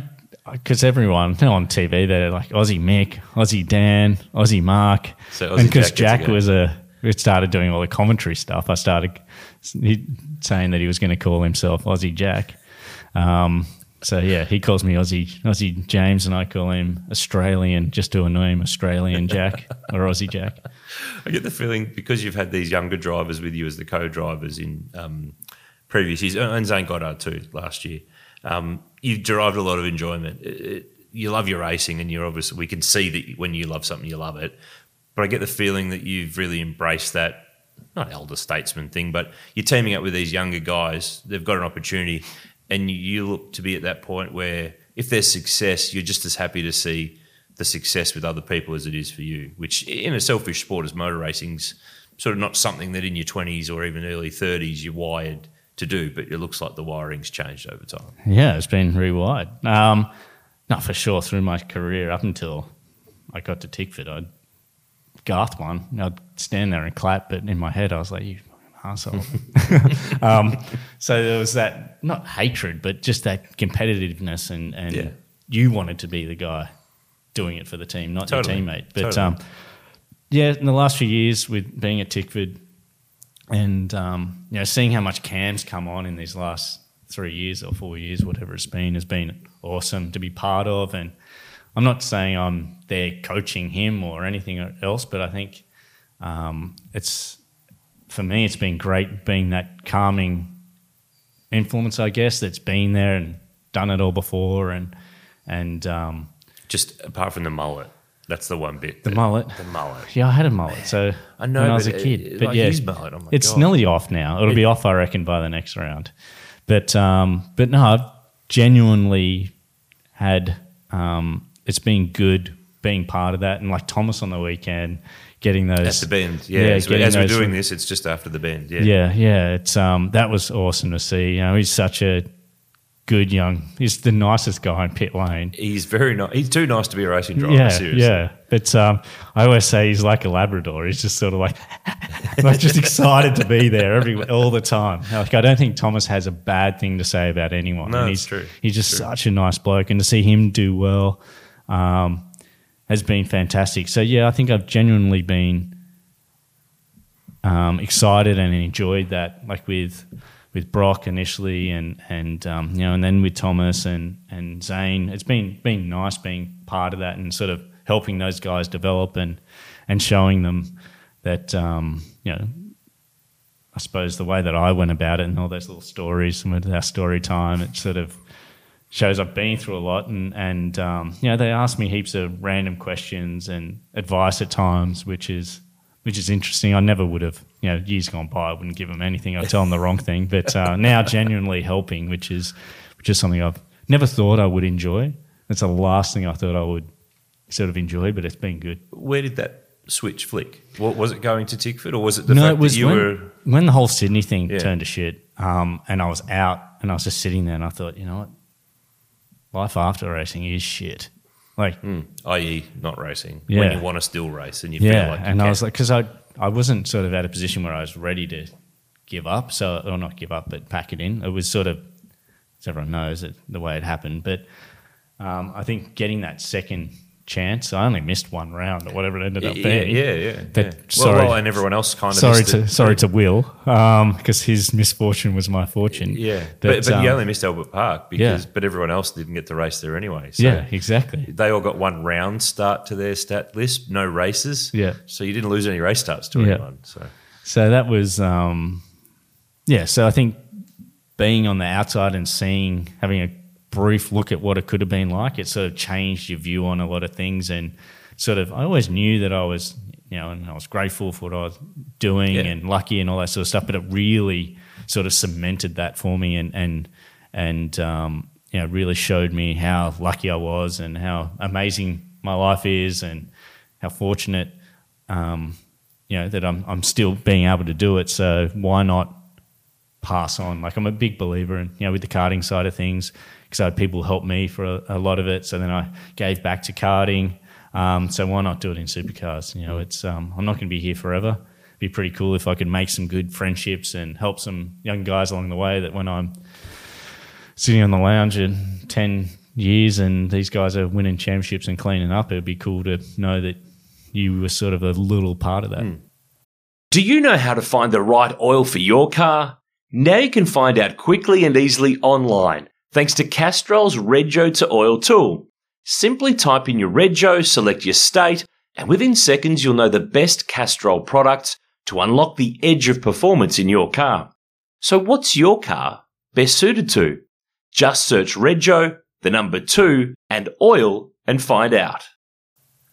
Speaker 2: because everyone on TV they're like Aussie Mick, Aussie Dan, Aussie Mark,
Speaker 1: So Aussie
Speaker 2: and because
Speaker 1: Jack
Speaker 2: Jack was a it started doing all the commentary stuff. I started he, saying that he was going to call himself Aussie Jack. Um, so yeah, he calls me Aussie Aussie James, and I call him Australian just to annoy him, Australian Jack or Aussie Jack.
Speaker 1: I get the feeling because you've had these younger drivers with you as the co-drivers in um, previous years, and Zane Goddard too last year. Um, you've derived a lot of enjoyment. It- it- you love your racing, and you're obviously we can see that when you love something, you love it. But I get the feeling that you've really embraced that not elder statesman thing, but you're teaming up with these younger guys. They've got an opportunity, and you, look to be at that point where if there's success, you're just as happy to see the success with other people as it is for you. Which, in a selfish sport as motor racing's sort of not something that in your 20s or even early 30s you're wired to do, but it looks like the wiring's changed over time.
Speaker 2: Yeah, it's been rewired. Um, not for sure through my career up until I got to Tickford. I'd Garth one. I'd stand there and clap, but in my head I was like, "You asshole." um, so there was that not hatred, but just that competitiveness, and and
Speaker 1: Yeah.
Speaker 2: you wanted to be the guy doing it for the team, not
Speaker 1: Totally.
Speaker 2: your teammate. But
Speaker 1: Totally.
Speaker 2: um, yeah, in the last few years with being at Tickford and um, you know seeing how much Cam's come on in these last three years or four years, whatever it's been, has been awesome to be part of. And I'm not saying I'm there coaching him or anything else, but I think um, it's for me, it's been great being that calming influence, I guess, that's been there and done it all before, and and um,
Speaker 1: Just apart from the mullet, that's the one bit.
Speaker 2: the
Speaker 1: that-
Speaker 2: mullet.
Speaker 1: The mullet.
Speaker 2: Yeah, I had a mullet. So
Speaker 1: I know,
Speaker 2: when I was a kid,
Speaker 1: it-
Speaker 2: but
Speaker 1: like
Speaker 2: yeah,
Speaker 1: mullet, oh
Speaker 2: it's
Speaker 1: God.
Speaker 2: nearly off now. It'll be off, I reckon, by the next round. But um, but no, I've genuinely had. Um, it's been good being part of that, and like Thomas on the weekend, getting those
Speaker 1: At the bend, yeah.
Speaker 2: Yeah,
Speaker 1: as we- as we're doing
Speaker 2: from-
Speaker 1: this, it's just after the bend. Yeah.
Speaker 2: yeah, yeah. It's um, that was awesome to see. You know, he's such a good young. He's the nicest guy in pit lane.
Speaker 1: He's very nice. He's too nice to be a racing driver.
Speaker 2: yeah,
Speaker 1: seriously.
Speaker 2: yeah. But um, I always say he's like a Labrador. He's just sort of like, like just excited to be there every all the time. Like I don't think Thomas has a bad thing to say about anyone.
Speaker 1: No,
Speaker 2: And he's,
Speaker 1: true.
Speaker 2: He's just
Speaker 1: true.
Speaker 2: such a nice bloke, and to see him do well um, has been fantastic. So yeah, I think I've genuinely been um, excited and enjoyed that, like with with Brock initially, and and um, you know, and then with Thomas and and Zane. It's been been nice being part of that and sort of helping those guys develop and and showing them that um, you know. I suppose the way that I went about it and all those little stories and with our story time, it sort of shows I've been through a lot, and and um, you know they ask me heaps of random questions and advice at times, which is which is interesting. I never would have, you know, years gone by, I wouldn't give them anything. I'd tell them the wrong thing, but uh, now genuinely helping, which is which is something I've never thought I would enjoy. It's the last thing I thought I would sort of enjoy, but it's been good.
Speaker 1: Where did that switch flick? What, was it going to Tickford, or was it the fact that you
Speaker 2: when,
Speaker 1: were?
Speaker 2: when the whole Sydney thing
Speaker 1: Yeah.
Speaker 2: turned to shit, um, and I was out and I was just sitting there and I thought, you know what, life after racing is shit. Like,
Speaker 1: i.e., not racing when you want to still race and you
Speaker 2: yeah,
Speaker 1: feel like you
Speaker 2: and
Speaker 1: can.
Speaker 2: I was like, because I I wasn't sort of at a position where I was ready to give up, so or not give up, but pack it in. It was sort of, as everyone knows, it, the way it happened. But um, I think getting that second chance, I only missed one round or whatever it ended up
Speaker 1: yeah,
Speaker 2: being.
Speaker 1: yeah, yeah.
Speaker 2: But
Speaker 1: yeah.
Speaker 2: sorry.
Speaker 1: Well, well, and everyone else kind of
Speaker 2: Sorry
Speaker 1: missed
Speaker 2: to
Speaker 1: it.
Speaker 2: sorry to Will, because his misfortune was my fortune.
Speaker 1: Yeah, but, but,
Speaker 2: um,
Speaker 1: you only missed Albert Park because,
Speaker 2: yeah.
Speaker 1: but everyone else didn't get to race there anyway. So
Speaker 2: yeah, exactly.
Speaker 1: they all got one round start to their stat list, no races.
Speaker 2: Yeah.
Speaker 1: so you didn't lose any race starts to anyone. So
Speaker 2: So that was, um, yeah. So I think being on the outside and seeing, having a brief look at what it could have been like, it sort of changed your view on a lot of things. And sort of, I always knew that I was, you know, and I was grateful for what I was doing
Speaker 1: Yeah.
Speaker 2: and lucky and all that sort of stuff. But it really sort of cemented that for me and and and um, you know really showed me how lucky I was and how amazing my life is and how fortunate um, you know that I'm I'm still being able to do it. So why not pass on. Like I'm a big believer in you know with the karting side of things because I had people help me for a, a, lot of it. So then I gave back to karting. Um, so why not do it in supercars? You know, it's um, I'm not going to be here forever. It'd be pretty cool if I could make some good friendships and help some young guys along the way. That when I'm sitting on the lounge in ten years and these guys are winning championships and cleaning up, it'd be cool to know that you were sort of a little part of that. Mm.
Speaker 1: Do you know how to find the right oil for your car? Now you can find out quickly and easily online thanks to Castrol's Rego to Oil tool. Simply type in your Rego, select your state, and within seconds you'll know the best Castrol products to unlock the edge of performance in your car. So what's your car best suited to? Just search Rego, the number two, and oil and find out.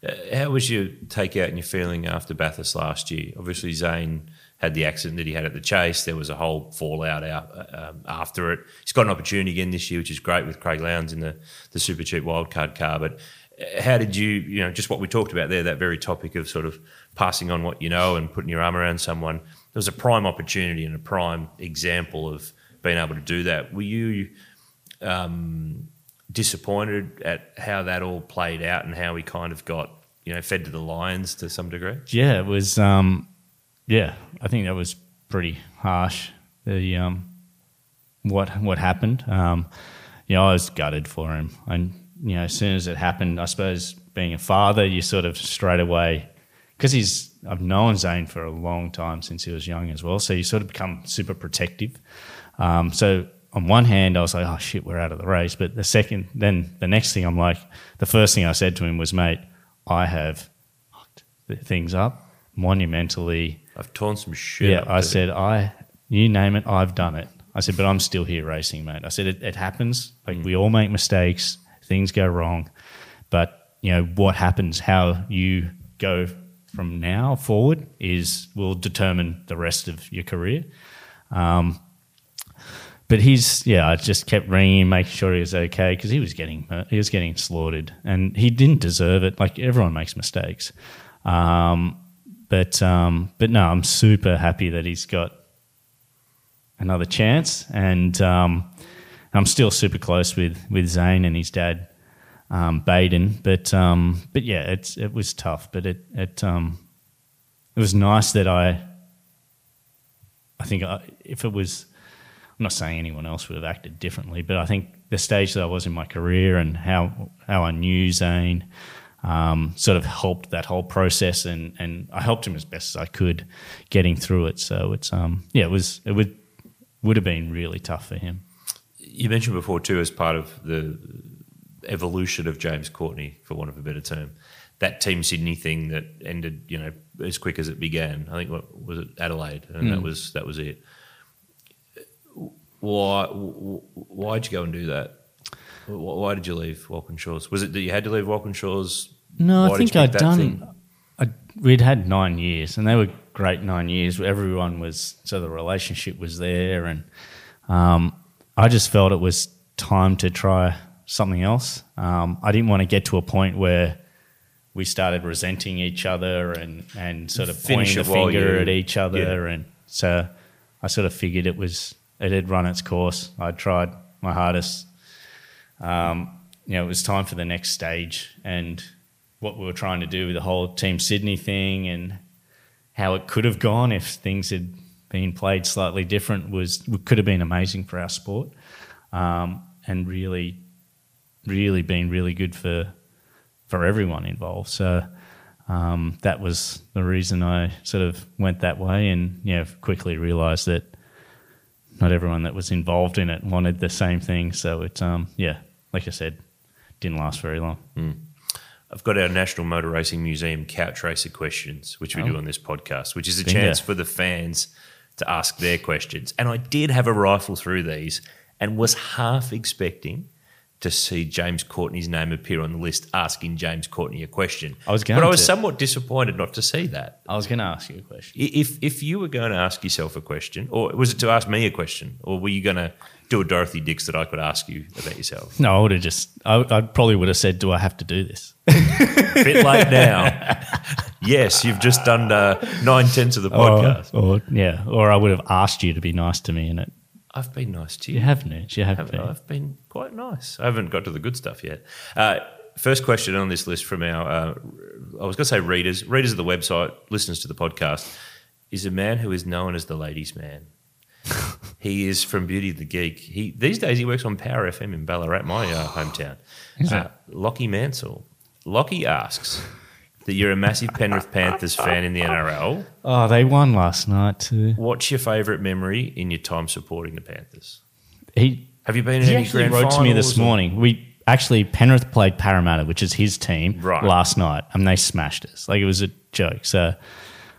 Speaker 1: Uh, how was your takeout and your feeling after Bathurst last year? Obviously, Zane had the accident that he had at the chase. There was a whole fallout out um, after it. He's got an opportunity again this year, which is great with Craig Lowndes in the the super cheap wildcard car. But uh, how did you, you know, just what we talked about there, that very topic of sort of passing on what you know and putting your arm around someone? There was a prime opportunity and a prime example of being able to do that. Were you um, disappointed at how that all played out and how he kind of got you know fed to the lions to some degree.
Speaker 2: Yeah, it was. Um, yeah, I think that was pretty harsh. The um, what what happened. Um, you know, I was gutted for him, and you know, as soon as it happened, I suppose being a father, you sort of straight away because he's I've known Zane for a long time since he was young as well, so you sort of become super protective. Um, so on one hand, I was like, oh shit, we're out of the race. But the second, then the next thing I'm like, the first thing I said to him was, mate, I have fucked things up monumentally.
Speaker 1: I've torn some shit.
Speaker 2: Yeah, I said, I, you name it, I've done it. I said, but I'm still here racing, mate. I said, it, it happens. Like mm. we all make mistakes, things go wrong. But, you know, what happens, how you go from now forward is will determine the rest of your career. Um, but he's yeah, I just kept ringing, him, making sure he was okay because he was getting he was getting slaughtered, and he didn't deserve it. Like everyone makes mistakes, um, but um, but no, I'm super happy that he's got another chance, and um, I'm still super close with with Zane and his dad, um, Baden. But um, but yeah, it's it was tough, but it it um, it was nice that I. I think I, if it was I'm not saying anyone else would have acted differently, but I think the stage that I was in my career and how how I knew Zane um, sort of helped that whole process, and, and I helped him as best as I could getting through it. So it's um yeah, it was it would would have been really tough for him.
Speaker 1: You mentioned before too, as part of the evolution of James Courtney, for want of a better term, that Team Sydney thing that ended, you know, as quick as it began. I think what was it Adelaide, and mm. that was that was it why why'd you go and do that? Why did you leave Walkinshaws? Was it that you had to leave Walkinshaws?
Speaker 2: No, why I think I'd done. I, we'd had nine years, and they were great nine years. Everyone was so the relationship was there, and um, I just felt it was time to try something else. Um, I didn't want to get to a point where we started resenting each other and and sort of Finish pointing the finger you, at each other, yeah. and so I sort of figured it was it had run its course. I'd tried my hardest. Um, you know, it was time for the next stage and what we were trying to do with the whole Team Sydney thing and how it could have gone if things had been played slightly different was could have been amazing for our sport um, and really, really been really good for for everyone involved. So um, that was the reason I sort of went that way and you know quickly realised that not everyone that was involved in it wanted the same thing. So it's um yeah, like I said, didn't last very long.
Speaker 1: Mm. I've got our National Motor Racing Museum couch racer questions, which we oh. do on this podcast, which is a chance for the fans to ask their questions. And I did have a rifle through these and was half expecting to see James Courtney's name appear on the list asking James Courtney a question.
Speaker 2: I was going
Speaker 1: But I was to. somewhat disappointed not to see that.
Speaker 2: I was going to ask you a question.
Speaker 1: If if you were going to ask yourself a question, or was it to ask me a question, or were you going to do a Dorothy Dix that I could ask you about yourself?
Speaker 2: No, I would have just, I, I probably would have said, Do I have to do this?
Speaker 1: Bit late now. yes, you've just done uh, nine tenths of the podcast.
Speaker 2: Or, or, yeah, or I would have asked you to be nice to me and it
Speaker 1: I've been nice to you.
Speaker 2: You have, Nooch. You have
Speaker 1: Have-
Speaker 2: been.
Speaker 1: I've been quite nice. I haven't got to the good stuff yet. Uh, first question on this list from our, uh, I was going to say readers, readers of the website, listeners to the podcast, is a man who is known as the ladies' man. He is from Beauty the Geek. He these days he works on Power FM in Ballarat, my uh, hometown. Uh, Lockie Mansell. Lockie asks that you're a massive Penrith Panthers fan in the NRL.
Speaker 2: Oh, they won last night too.
Speaker 1: What's your favourite memory in your time supporting the Panthers?
Speaker 2: He
Speaker 1: Have you been in
Speaker 2: he
Speaker 1: any
Speaker 2: actually
Speaker 1: grand
Speaker 2: wrote to me this
Speaker 1: or-
Speaker 2: morning. We actually Penrith played Parramatta, which is his team,
Speaker 1: Right.
Speaker 2: last night, and they smashed us. Like it was a joke. So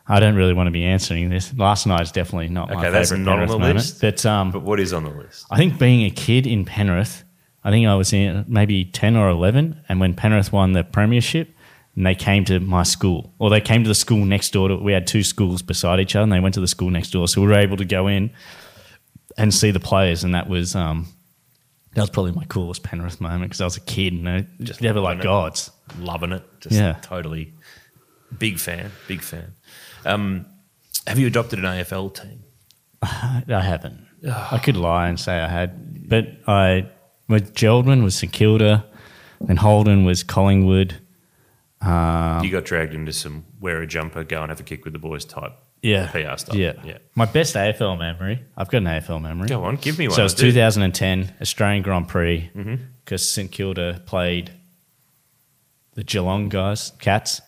Speaker 2: I don't really want to be answering this. Last night is definitely not my
Speaker 1: Okay, that's
Speaker 2: favorite
Speaker 1: not on
Speaker 2: Penrith
Speaker 1: the
Speaker 2: moment.
Speaker 1: list.
Speaker 2: But um,
Speaker 1: But what is on the list?
Speaker 2: I think being a kid in Penrith, I think I was in maybe 10 or 11, and when Penrith won the premiership, and they came to my school, or they came to the school next door. To, we had two schools beside each other, and they went to the school next door. So we were able to go in and see the players, and that was um, that was probably my coolest Penrith moment because I was a kid and they just never like
Speaker 1: it.
Speaker 2: gods.
Speaker 1: Loving it. Just
Speaker 2: Yeah.
Speaker 1: totally big fan. Big fan. Um, have you adopted an AFL team?
Speaker 2: I haven't. I could lie and say I had, but I with Jeld-Wen was St Kilda, and Holden was Collingwood. Um,
Speaker 1: you got dragged into some wear a jumper, go and have a kick with the boys type
Speaker 2: yeah,
Speaker 1: PR stuff.
Speaker 2: Yeah.
Speaker 1: Yeah.
Speaker 2: My best AFL memory. I've got an AFL memory.
Speaker 1: Go on, give me one.
Speaker 2: So it was
Speaker 1: I do.
Speaker 2: 2010 Australian Grand Prix
Speaker 1: Mm-hmm.
Speaker 2: because St Kilda played the Geelong guys, Cats.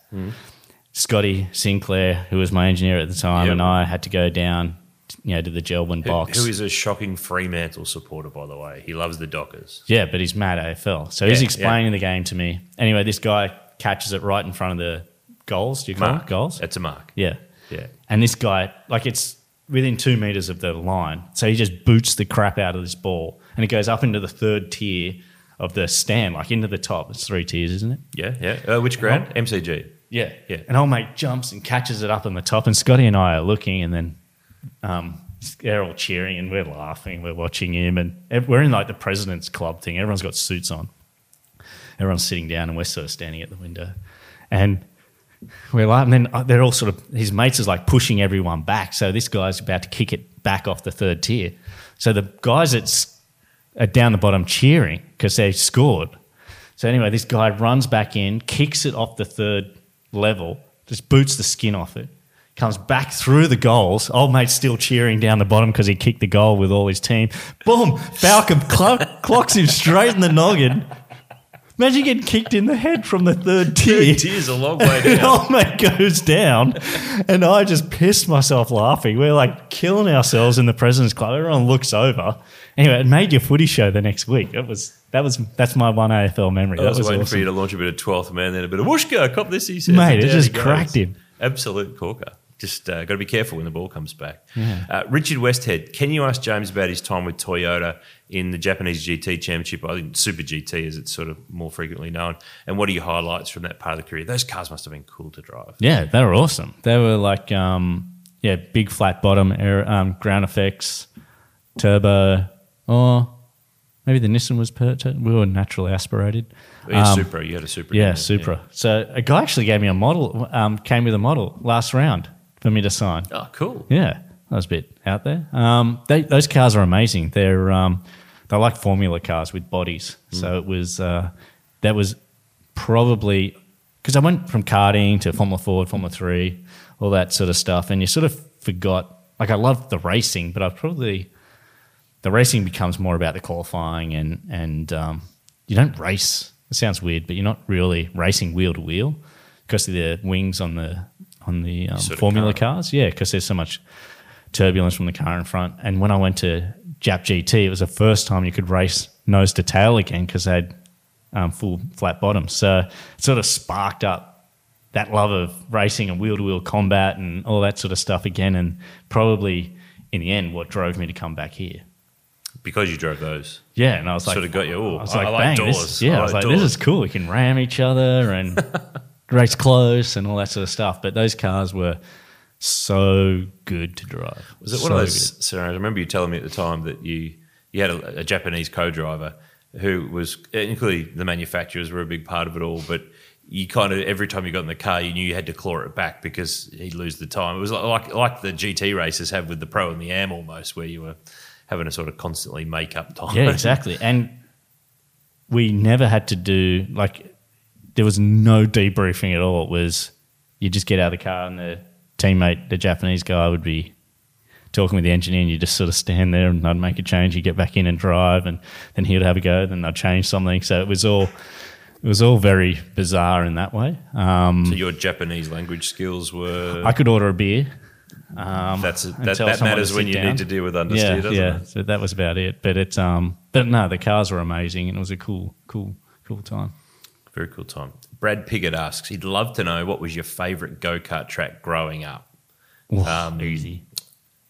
Speaker 2: Scotty Sinclair, who was my engineer at the time.
Speaker 1: Yep.
Speaker 2: and I had to go down, you know, to the Jeld-Wen
Speaker 1: Who-
Speaker 2: box.
Speaker 1: who is a shocking Fremantle supporter, by the way. He loves the Dockers.
Speaker 2: Yeah, but he's mad AFL. So he's
Speaker 1: Yeah,
Speaker 2: explaining the game to me. Anyway, this guy catches it right in front of the goals. Do you call
Speaker 1: Mark.
Speaker 2: it goals?
Speaker 1: It's a mark.
Speaker 2: Yeah.
Speaker 1: Yeah.
Speaker 2: And this guy, like it's within two meters of the line. So he just boots the crap out of this ball and it goes up into the third tier of the stand, like into the top. It's three tiers, isn't it?
Speaker 1: Yeah, yeah. Uh, which ground? MCG.
Speaker 2: Yeah.
Speaker 1: Yeah.
Speaker 2: And old mate jumps and catches it up in the top. And Scotty and I are looking and then um, they're all cheering and we're laughing. We're watching him and we're in like the president's club thing. Everyone's got suits on. Everyone's sitting down and we're sort of standing at the window. And we're like, and then uh, they're all sort of, his mates is like pushing everyone back. So this guy's about to kick it back off the third tier. So the guys that's are down the bottom cheering because they scored. So anyway, this guy runs back in, kicks it off the third level, just boots the skin off it, comes back through the goals. Old mate's still cheering down the bottom because he kicked the goal with all his team. Boom! Falcon clo- clocks him straight in the noggin. Imagine getting kicked in the head from the third tier.
Speaker 1: Tears a long way down.
Speaker 2: old mate goes down, and I just pissed myself laughing. We're like killing ourselves in the President's Club. Everyone looks over. Anyway, it made your footy show the next week. It was that was that's my one AFL memory.
Speaker 1: I
Speaker 2: that
Speaker 1: was,
Speaker 2: was
Speaker 1: waiting
Speaker 2: awesome.
Speaker 1: for you to launch a bit of 12th man, then a bit of whooshka, cop this, he says.
Speaker 2: Mate, it just cracked him.
Speaker 1: Absolute corker. Just uh, got to be careful when the ball comes back. Uh, Richard Westhead, can you ask James about his time with Toyota in the Japanese GT Championship, I think Super GT as it's sort of more frequently known, and what are your highlights from that part of the career? Those cars must have been cool to drive.
Speaker 2: Yeah, they were awesome. They were like, um, yeah, big flat bottom, air, um, ground effects, turbo, or maybe the Nissan was per. We were naturally aspirated.
Speaker 1: Yeah,
Speaker 2: Um,
Speaker 1: Supra, you had a Supra.
Speaker 2: Yeah? Supra. So a guy actually gave me a model, um, came with a model last round for me to sign.
Speaker 1: Oh, cool.
Speaker 2: Yeah, that was a bit out there. Um, they, those cars are amazing. They're um, they're like Formula cars with bodies. So it was uh, that was probably because I went from karting to Formula Ford, Formula Three, all that sort of stuff, and you sort of forgot. Like I loved the racing, but I probably the racing becomes more about the qualifying and and um, you don't race. It sounds weird, but you're not really racing wheel to wheel because of the wings on the on the um, Formula
Speaker 1: car.
Speaker 2: cars. Yeah, because there's so much turbulence from the car in front. And when I went to Jap GT, it was the first time you could race nose to tail again because they had um, full flat bottoms. So it sort of sparked up that love of racing and wheel to wheel combat and all that sort of stuff again. And probably in the end, what drove me to come back here.
Speaker 1: Because you drove those.
Speaker 2: Yeah, and I was like,
Speaker 1: Sort of got you, all.
Speaker 2: I was
Speaker 1: I
Speaker 2: like,
Speaker 1: like
Speaker 2: bang, this- yeah,
Speaker 1: I
Speaker 2: I was
Speaker 1: like
Speaker 2: like, this is cool. We can ram each other and race close and all that sort of stuff. But those cars were so good to drive.
Speaker 1: Was it one of those scenarios? I remember you telling me at the time that you you had a, a Japanese co-driver who was, and clearly the manufacturers were a big part of it all, but you kind of every time you got in the car, you knew you had to claw it back because he'd lose the time. It was like like, like the GT races have with the Pro and the Am almost, where you were having to sort of constantly make up time.
Speaker 2: Yeah, exactly. And we never had to do like there was no debriefing at all. It was you just get out of the car and the teammate, the Japanese guy, would be talking with the engineer, and you just sort of stand there and I'd make a change. You get back in and drive, and then he'd have a go. Then I'd change something. So it was all it was all very bizarre in that way. Um,
Speaker 1: So your Japanese language skills were.
Speaker 2: I could order a beer. Um,
Speaker 1: that's
Speaker 2: and
Speaker 1: that, that matters when you
Speaker 2: down.
Speaker 1: need to deal with understeer,
Speaker 2: yeah,
Speaker 1: doesn't
Speaker 2: yeah.
Speaker 1: it?
Speaker 2: So that was about it. But it's um, but no, the cars were amazing, and it was a cool, cool, cool time.
Speaker 1: Very cool time. Brad Piggott asks, he'd love to know what was your favourite go kart track growing up. Um,
Speaker 2: Easy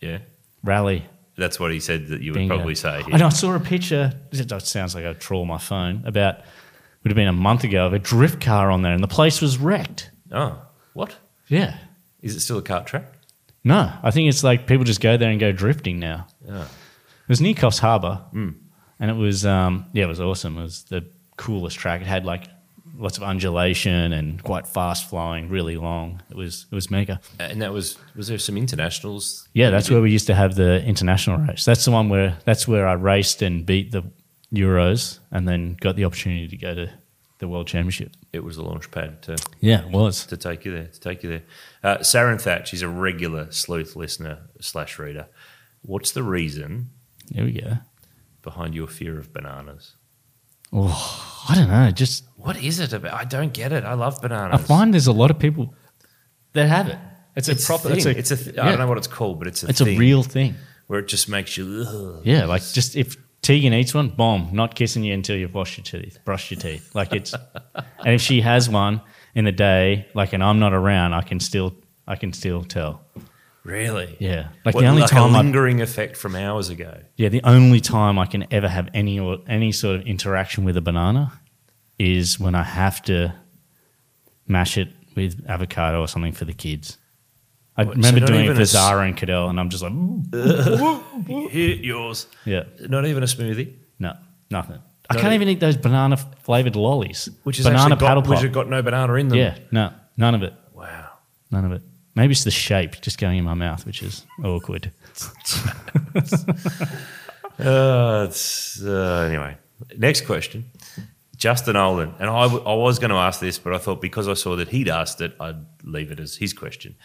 Speaker 1: Yeah,
Speaker 2: rally.
Speaker 1: that's what he said that you would
Speaker 2: Bingo.
Speaker 1: probably say.
Speaker 2: I know. I saw a picture. It sounds like I troll my phone about. Would have been a month ago of a drift car on there, and the place was wrecked.
Speaker 1: Oh, what?
Speaker 2: Yeah.
Speaker 1: Is it still a kart track?
Speaker 2: No, I think it's like people just go there and go drifting now.
Speaker 1: Yeah.
Speaker 2: It was near Coffs Harbour, and it was um, yeah, it was awesome. It was the coolest track. It had like lots of undulation and quite fast flowing, really long. It was it was mega.
Speaker 1: And that was was there some internationals?
Speaker 2: Yeah, that's where we used to have the international race. That's the one where that's where I raced and beat the Euros, and then got the opportunity to go to the World Championship.
Speaker 1: It was a launch pad to
Speaker 2: Yeah, it was.
Speaker 1: to take you there. To take you there. Uh, Saren Thatch, is a regular sleuth listener slash reader. What's the reason
Speaker 2: There we go.
Speaker 1: behind your fear of bananas?
Speaker 2: Oh, I don't know. Just
Speaker 1: What is it about? I don't get it. I love bananas.
Speaker 2: I find there's a lot of people that have it. It's,
Speaker 1: it's
Speaker 2: a proper.
Speaker 1: Thing.
Speaker 2: It's a.
Speaker 1: It's a. Th- I don't know what it's called, but it's a.
Speaker 2: It's
Speaker 1: thing
Speaker 2: a real thing.
Speaker 1: where it just makes you. Ugh.
Speaker 2: Yeah, like just if Tegan eats one, bomb, not kissing you until you've washed your teeth, brushed your teeth. Like it's, and if she has one in the day, like, and I'm not around, I can still, I can still tell.
Speaker 1: Really?
Speaker 2: Yeah, like
Speaker 1: What,
Speaker 2: the only
Speaker 1: like
Speaker 2: time
Speaker 1: a
Speaker 2: I,
Speaker 1: lingering effect from hours ago.
Speaker 2: yeah, the only time I can ever have any or any sort of interaction with a banana is when I have to mash it with avocado or something for the kids. I
Speaker 1: What,
Speaker 2: remember
Speaker 1: not
Speaker 2: doing it for Zara and Cadell, and I'm just like,
Speaker 1: Here, yours.
Speaker 2: yeah,
Speaker 1: Not even a smoothie.
Speaker 2: no, nothing. I
Speaker 1: Not
Speaker 2: can't even eat those banana flavored lollies,
Speaker 1: Which is
Speaker 2: banana paddle
Speaker 1: got, which
Speaker 2: pop.
Speaker 1: have got no banana in them.
Speaker 2: Yeah, no, none of it.
Speaker 1: Wow.
Speaker 2: None of it. Maybe it's the shape just going in my mouth, which is awkward.
Speaker 1: Uh, uh, anyway, next question. Justin Olin, and I, w- I was going to ask this, but I thought because I saw that he'd asked it, I'd leave it as his question.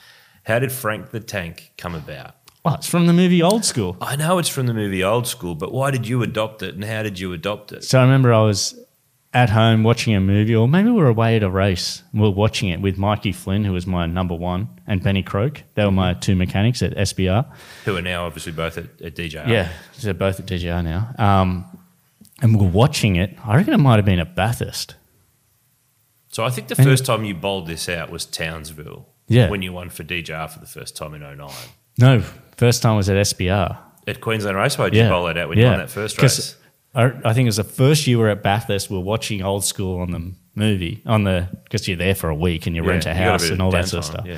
Speaker 1: How did Frank the Tank come about?
Speaker 2: Well, it's from the movie Old School.
Speaker 1: I know it's from the movie Old School, but why did you adopt it, and how did you adopt it?
Speaker 2: So I remember I was at home watching a movie, or maybe we were away at a race. We were watching it with Mikey Flynn, who was my number one, and Benny Croak. They were my two mechanics at SBR.
Speaker 1: Who are now obviously both at, at DJ.
Speaker 2: Yeah, they're both at DJR now. Um, and we were watching it. I reckon it might have been at Bathurst.
Speaker 1: So I think the first time you bowled this out was Townsville.
Speaker 2: Yeah.
Speaker 1: When you won for DJR for the first time in 09.
Speaker 2: No, first time was at SBR.
Speaker 1: At Queensland Raceway, did
Speaker 2: yeah.
Speaker 1: you bowl that out when you won that first race?
Speaker 2: I, I think it was the first year we were at Bathurst. We were watching Old School on the movie on the because you're there for a week and you rent a house
Speaker 1: bit
Speaker 2: and all that sort of stuff.
Speaker 1: Yeah.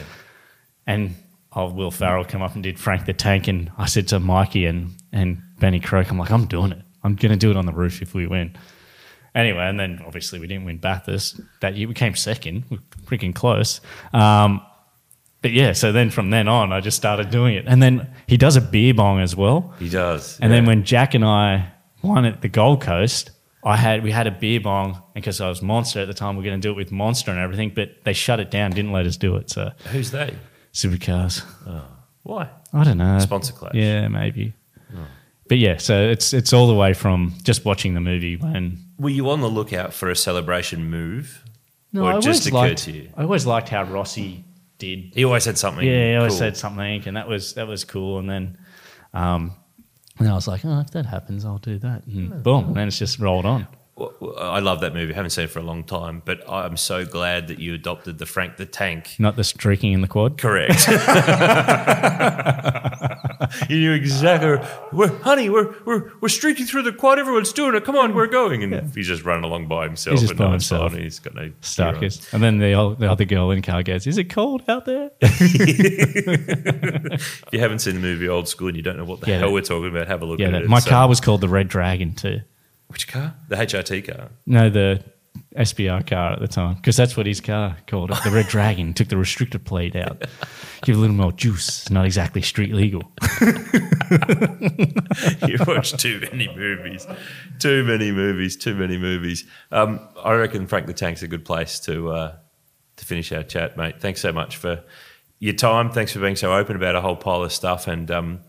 Speaker 2: And oh, Will Ferrell come up and did Frank the Tank, and I said to Mikey and and Benny Croak, I'm like, I'm doing it. I'm going to do it on the roof if we win. Anyway, and then obviously we didn't win Bathurst that year. We came second, we were freaking close. Um, but yeah, so then from then on, I just started doing it. And then he does a beer bong as well.
Speaker 1: He does.
Speaker 2: And then when Jack and I won at the Gold Coast, I had we had a beer bong because I was Monster at the time. We are going to do it with Monster and everything, but they shut it down, didn't let us do it. So
Speaker 1: Who's they?
Speaker 2: supercars,
Speaker 1: Why?
Speaker 2: I don't know,
Speaker 1: Sponsor clash.
Speaker 2: Yeah, maybe. But yeah, so it's it's all the way from just watching the movie when
Speaker 1: Were you on the lookout for a celebration move?
Speaker 2: no,
Speaker 1: or
Speaker 2: I
Speaker 1: it just
Speaker 2: always
Speaker 1: occurred
Speaker 2: liked
Speaker 1: to you?
Speaker 2: I always liked how Rossi did.
Speaker 1: He always said something.
Speaker 2: Yeah, he always
Speaker 1: cool.
Speaker 2: said something, and that was that was cool. And then, um, and I was like, oh, if that happens, I'll do that. And boom, and then it's just rolled on.
Speaker 1: I love that movie. I haven't seen it for a long time, but I'm so glad that you adopted the Frank the Tank.
Speaker 2: Not the streaking in the quad.
Speaker 1: Correct. you knew exactly. We're, honey, we're, we're we're streaking through the quad. Everyone's doing it. Come on, we're going. And he's just running along by himself.
Speaker 2: He's just
Speaker 1: and
Speaker 2: by
Speaker 1: no
Speaker 2: himself.
Speaker 1: He's got no
Speaker 2: Starkers. And then the, old, the other girl in the car goes, Is it cold out there?
Speaker 1: If you haven't seen the movie Old School and you don't know what the
Speaker 2: Yeah,
Speaker 1: hell
Speaker 2: that-
Speaker 1: we're talking about, have a look
Speaker 2: yeah,
Speaker 1: at
Speaker 2: that,
Speaker 1: it.
Speaker 2: my
Speaker 1: uh,
Speaker 2: car was called the Red Dragon too.
Speaker 1: Which car? The HRT car.
Speaker 2: No, the SBR car at the time because that's what his car called it. The Red Dragon took the restrictor plate out. Give a little more juice. It's not exactly street legal.
Speaker 1: you watch too many movies, too many movies, too many movies. Um, I reckon Frank the Tank's a good place to uh, to finish our chat, mate. Thanks so much for your time. Thanks for being so open about a whole pile of stuff. And um,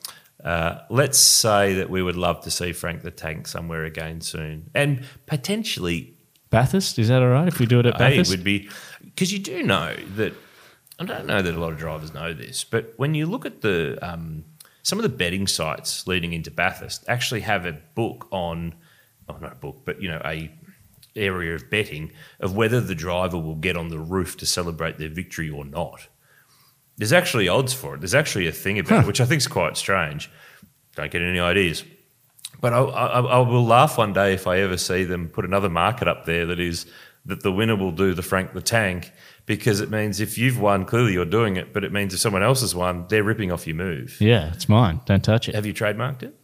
Speaker 1: uh, let's say that we would love to see Frank the Tank somewhere again soon, and potentially
Speaker 2: Bathurst, is that all right if we do it at
Speaker 1: Hey, it
Speaker 2: Bathurst?
Speaker 1: would be because you do know that. I don't know that a lot of drivers know this, but when you look at the um, some of the betting sites leading into Bathurst, actually have a book on, oh not a book, but you know a area of betting of whether the driver will get on the roof to celebrate their victory or not. There's actually odds for it. There's actually a thing about it, which I think is quite strange. Don't get any ideas. But I, I, I will laugh one day if I ever see them put another market up there that is that the winner will do the Frank the Tank because it means if you've won, clearly you're doing it. But it means if someone else has won, they're ripping off your move.
Speaker 2: yeah, it's mine. Don't touch it.
Speaker 1: Have you trademarked it?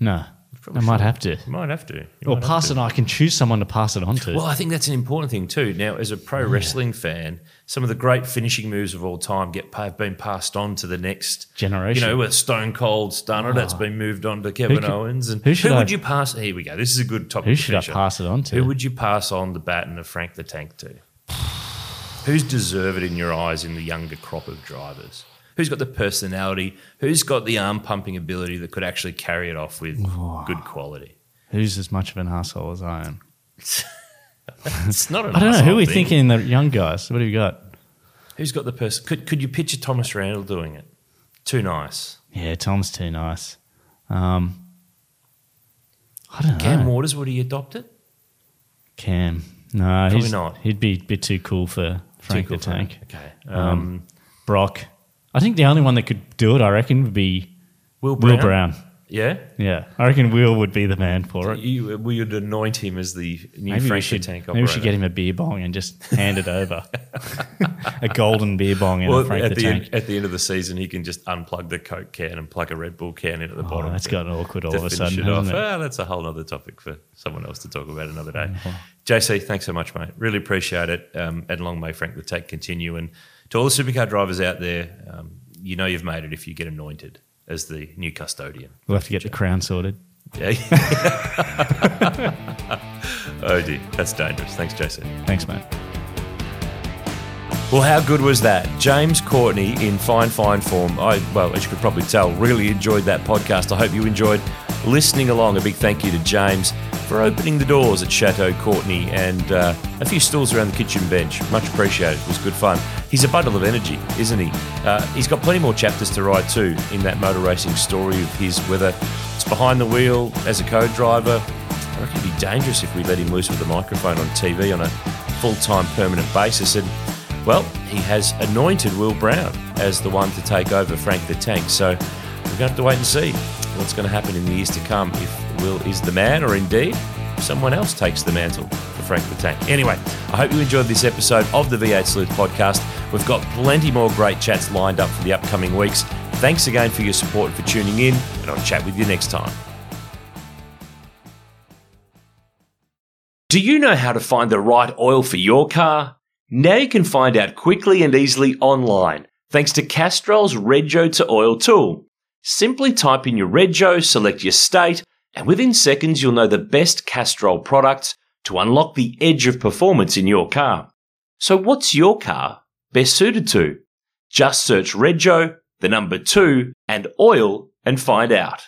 Speaker 2: No, I
Speaker 1: Probably
Speaker 2: might have to.
Speaker 1: You might have to. You
Speaker 2: Or pass it on. I can choose someone to pass it on to.
Speaker 1: Well, I think that's an important thing too. Now, as a pro oh, wrestling fan, some of the great finishing moves of all time get have been passed on to the next
Speaker 2: Generation.
Speaker 1: You know, with Stone Cold Stunner, it, it's ah. been moved on to Kevin
Speaker 2: could-
Speaker 1: Owens. And
Speaker 2: who
Speaker 1: who,
Speaker 2: should
Speaker 1: would
Speaker 2: I-
Speaker 1: you pass? Here we go. This is a good topic.
Speaker 2: Who
Speaker 1: to
Speaker 2: should I pass it on to?
Speaker 1: Who would you pass on the baton of Frank the Tank to? Who's deserved in your eyes in the younger crop of drivers? Who's got the personality? Who's got the arm pumping ability that could actually carry it off with good quality?
Speaker 2: Who's as much of an asshole as I am?
Speaker 1: It's not. An
Speaker 2: I don't know. Who are we
Speaker 1: thing.
Speaker 2: thinking the young guys? What have you got?
Speaker 1: Who's got the person? Could could you picture Thomas Randall doing it? Too nice.
Speaker 2: Yeah, Tom's too nice. Um, I don't know.
Speaker 1: Cam Waters would he adopt it?
Speaker 2: Cam. No,
Speaker 1: Probably
Speaker 2: he's
Speaker 1: not.
Speaker 2: He'd be a bit too cool for Frank
Speaker 1: Too
Speaker 2: the
Speaker 1: cool for
Speaker 2: Tank.
Speaker 1: Okay.
Speaker 2: Um,
Speaker 1: Um,
Speaker 2: Brock. I think the only one that could do it, I reckon, would be
Speaker 1: Will Brown.
Speaker 2: Will Brown.
Speaker 1: Yeah.
Speaker 2: Yeah, I reckon Will would be the man for it.
Speaker 1: You, we would anoint him as the new
Speaker 2: Maybe we
Speaker 1: Frank
Speaker 2: should.
Speaker 1: Tank
Speaker 2: Maybe we should get him a beer bong and just hand it over. a golden beer bong and a
Speaker 1: Well,
Speaker 2: Frank
Speaker 1: at
Speaker 2: the,
Speaker 1: the,
Speaker 2: Tank.
Speaker 1: end, at the end of the season, he can just unplug the Coke can and plug a Red Bull can in at the
Speaker 2: Oh,
Speaker 1: bottom.
Speaker 2: that's gotten awkward all
Speaker 1: to
Speaker 2: of a
Speaker 1: finish
Speaker 2: sudden,
Speaker 1: it off.
Speaker 2: hasn't it?
Speaker 1: Ah, that's a whole other topic for someone else to talk about another day.
Speaker 2: Uh-huh.
Speaker 1: JC, thanks so much, mate. Really appreciate it. Um, and long may Frank the Tank continue. And to all the supercar drivers out there, um, you know you've made it if you get anointed as the new custodian.
Speaker 2: We'll have to get the crown sorted.
Speaker 1: Yeah. oh dear, that's dangerous. Thanks, Jason.
Speaker 2: Thanks, mate.
Speaker 1: Well, how good was that? James Courtney in fine, fine form. I, well, as you could probably tell, really enjoyed that podcast. I hope you enjoyed listening along. A big thank you to James for opening the doors at Chateau Courtney and uh, a few stools around the kitchen bench. Much appreciated. It was good fun. He's a bundle of energy, isn't he? Uh, he's got plenty more chapters to write too in that motor racing story of his, whether it's behind the wheel as a co-driver. I reckon it'd be dangerous if we let him loose with a microphone on TV on a full-time permanent basis. And well, he has anointed Will Brown as the one to take over Frank the Tank. So we're going to have to wait and see what's going to happen in the years to come if Will is the man or indeed someone else takes the mantle for Frank the Tank. Anyway, I hope you enjoyed this episode of the V8 Sleuth podcast. We've got plenty more great chats lined up for the upcoming weeks. Thanks again for your support and for tuning in, and I'll chat with you next time. Do you know how to find the right oil for your car? Now you can find out quickly and easily online thanks to Castrol's Rego to Oil tool. Simply type in your Rego, select your state, and within seconds you'll know the best Castrol products to unlock the edge of performance in your car. So what's your car best suited to? Just search Rego, the number two, and oil and find out.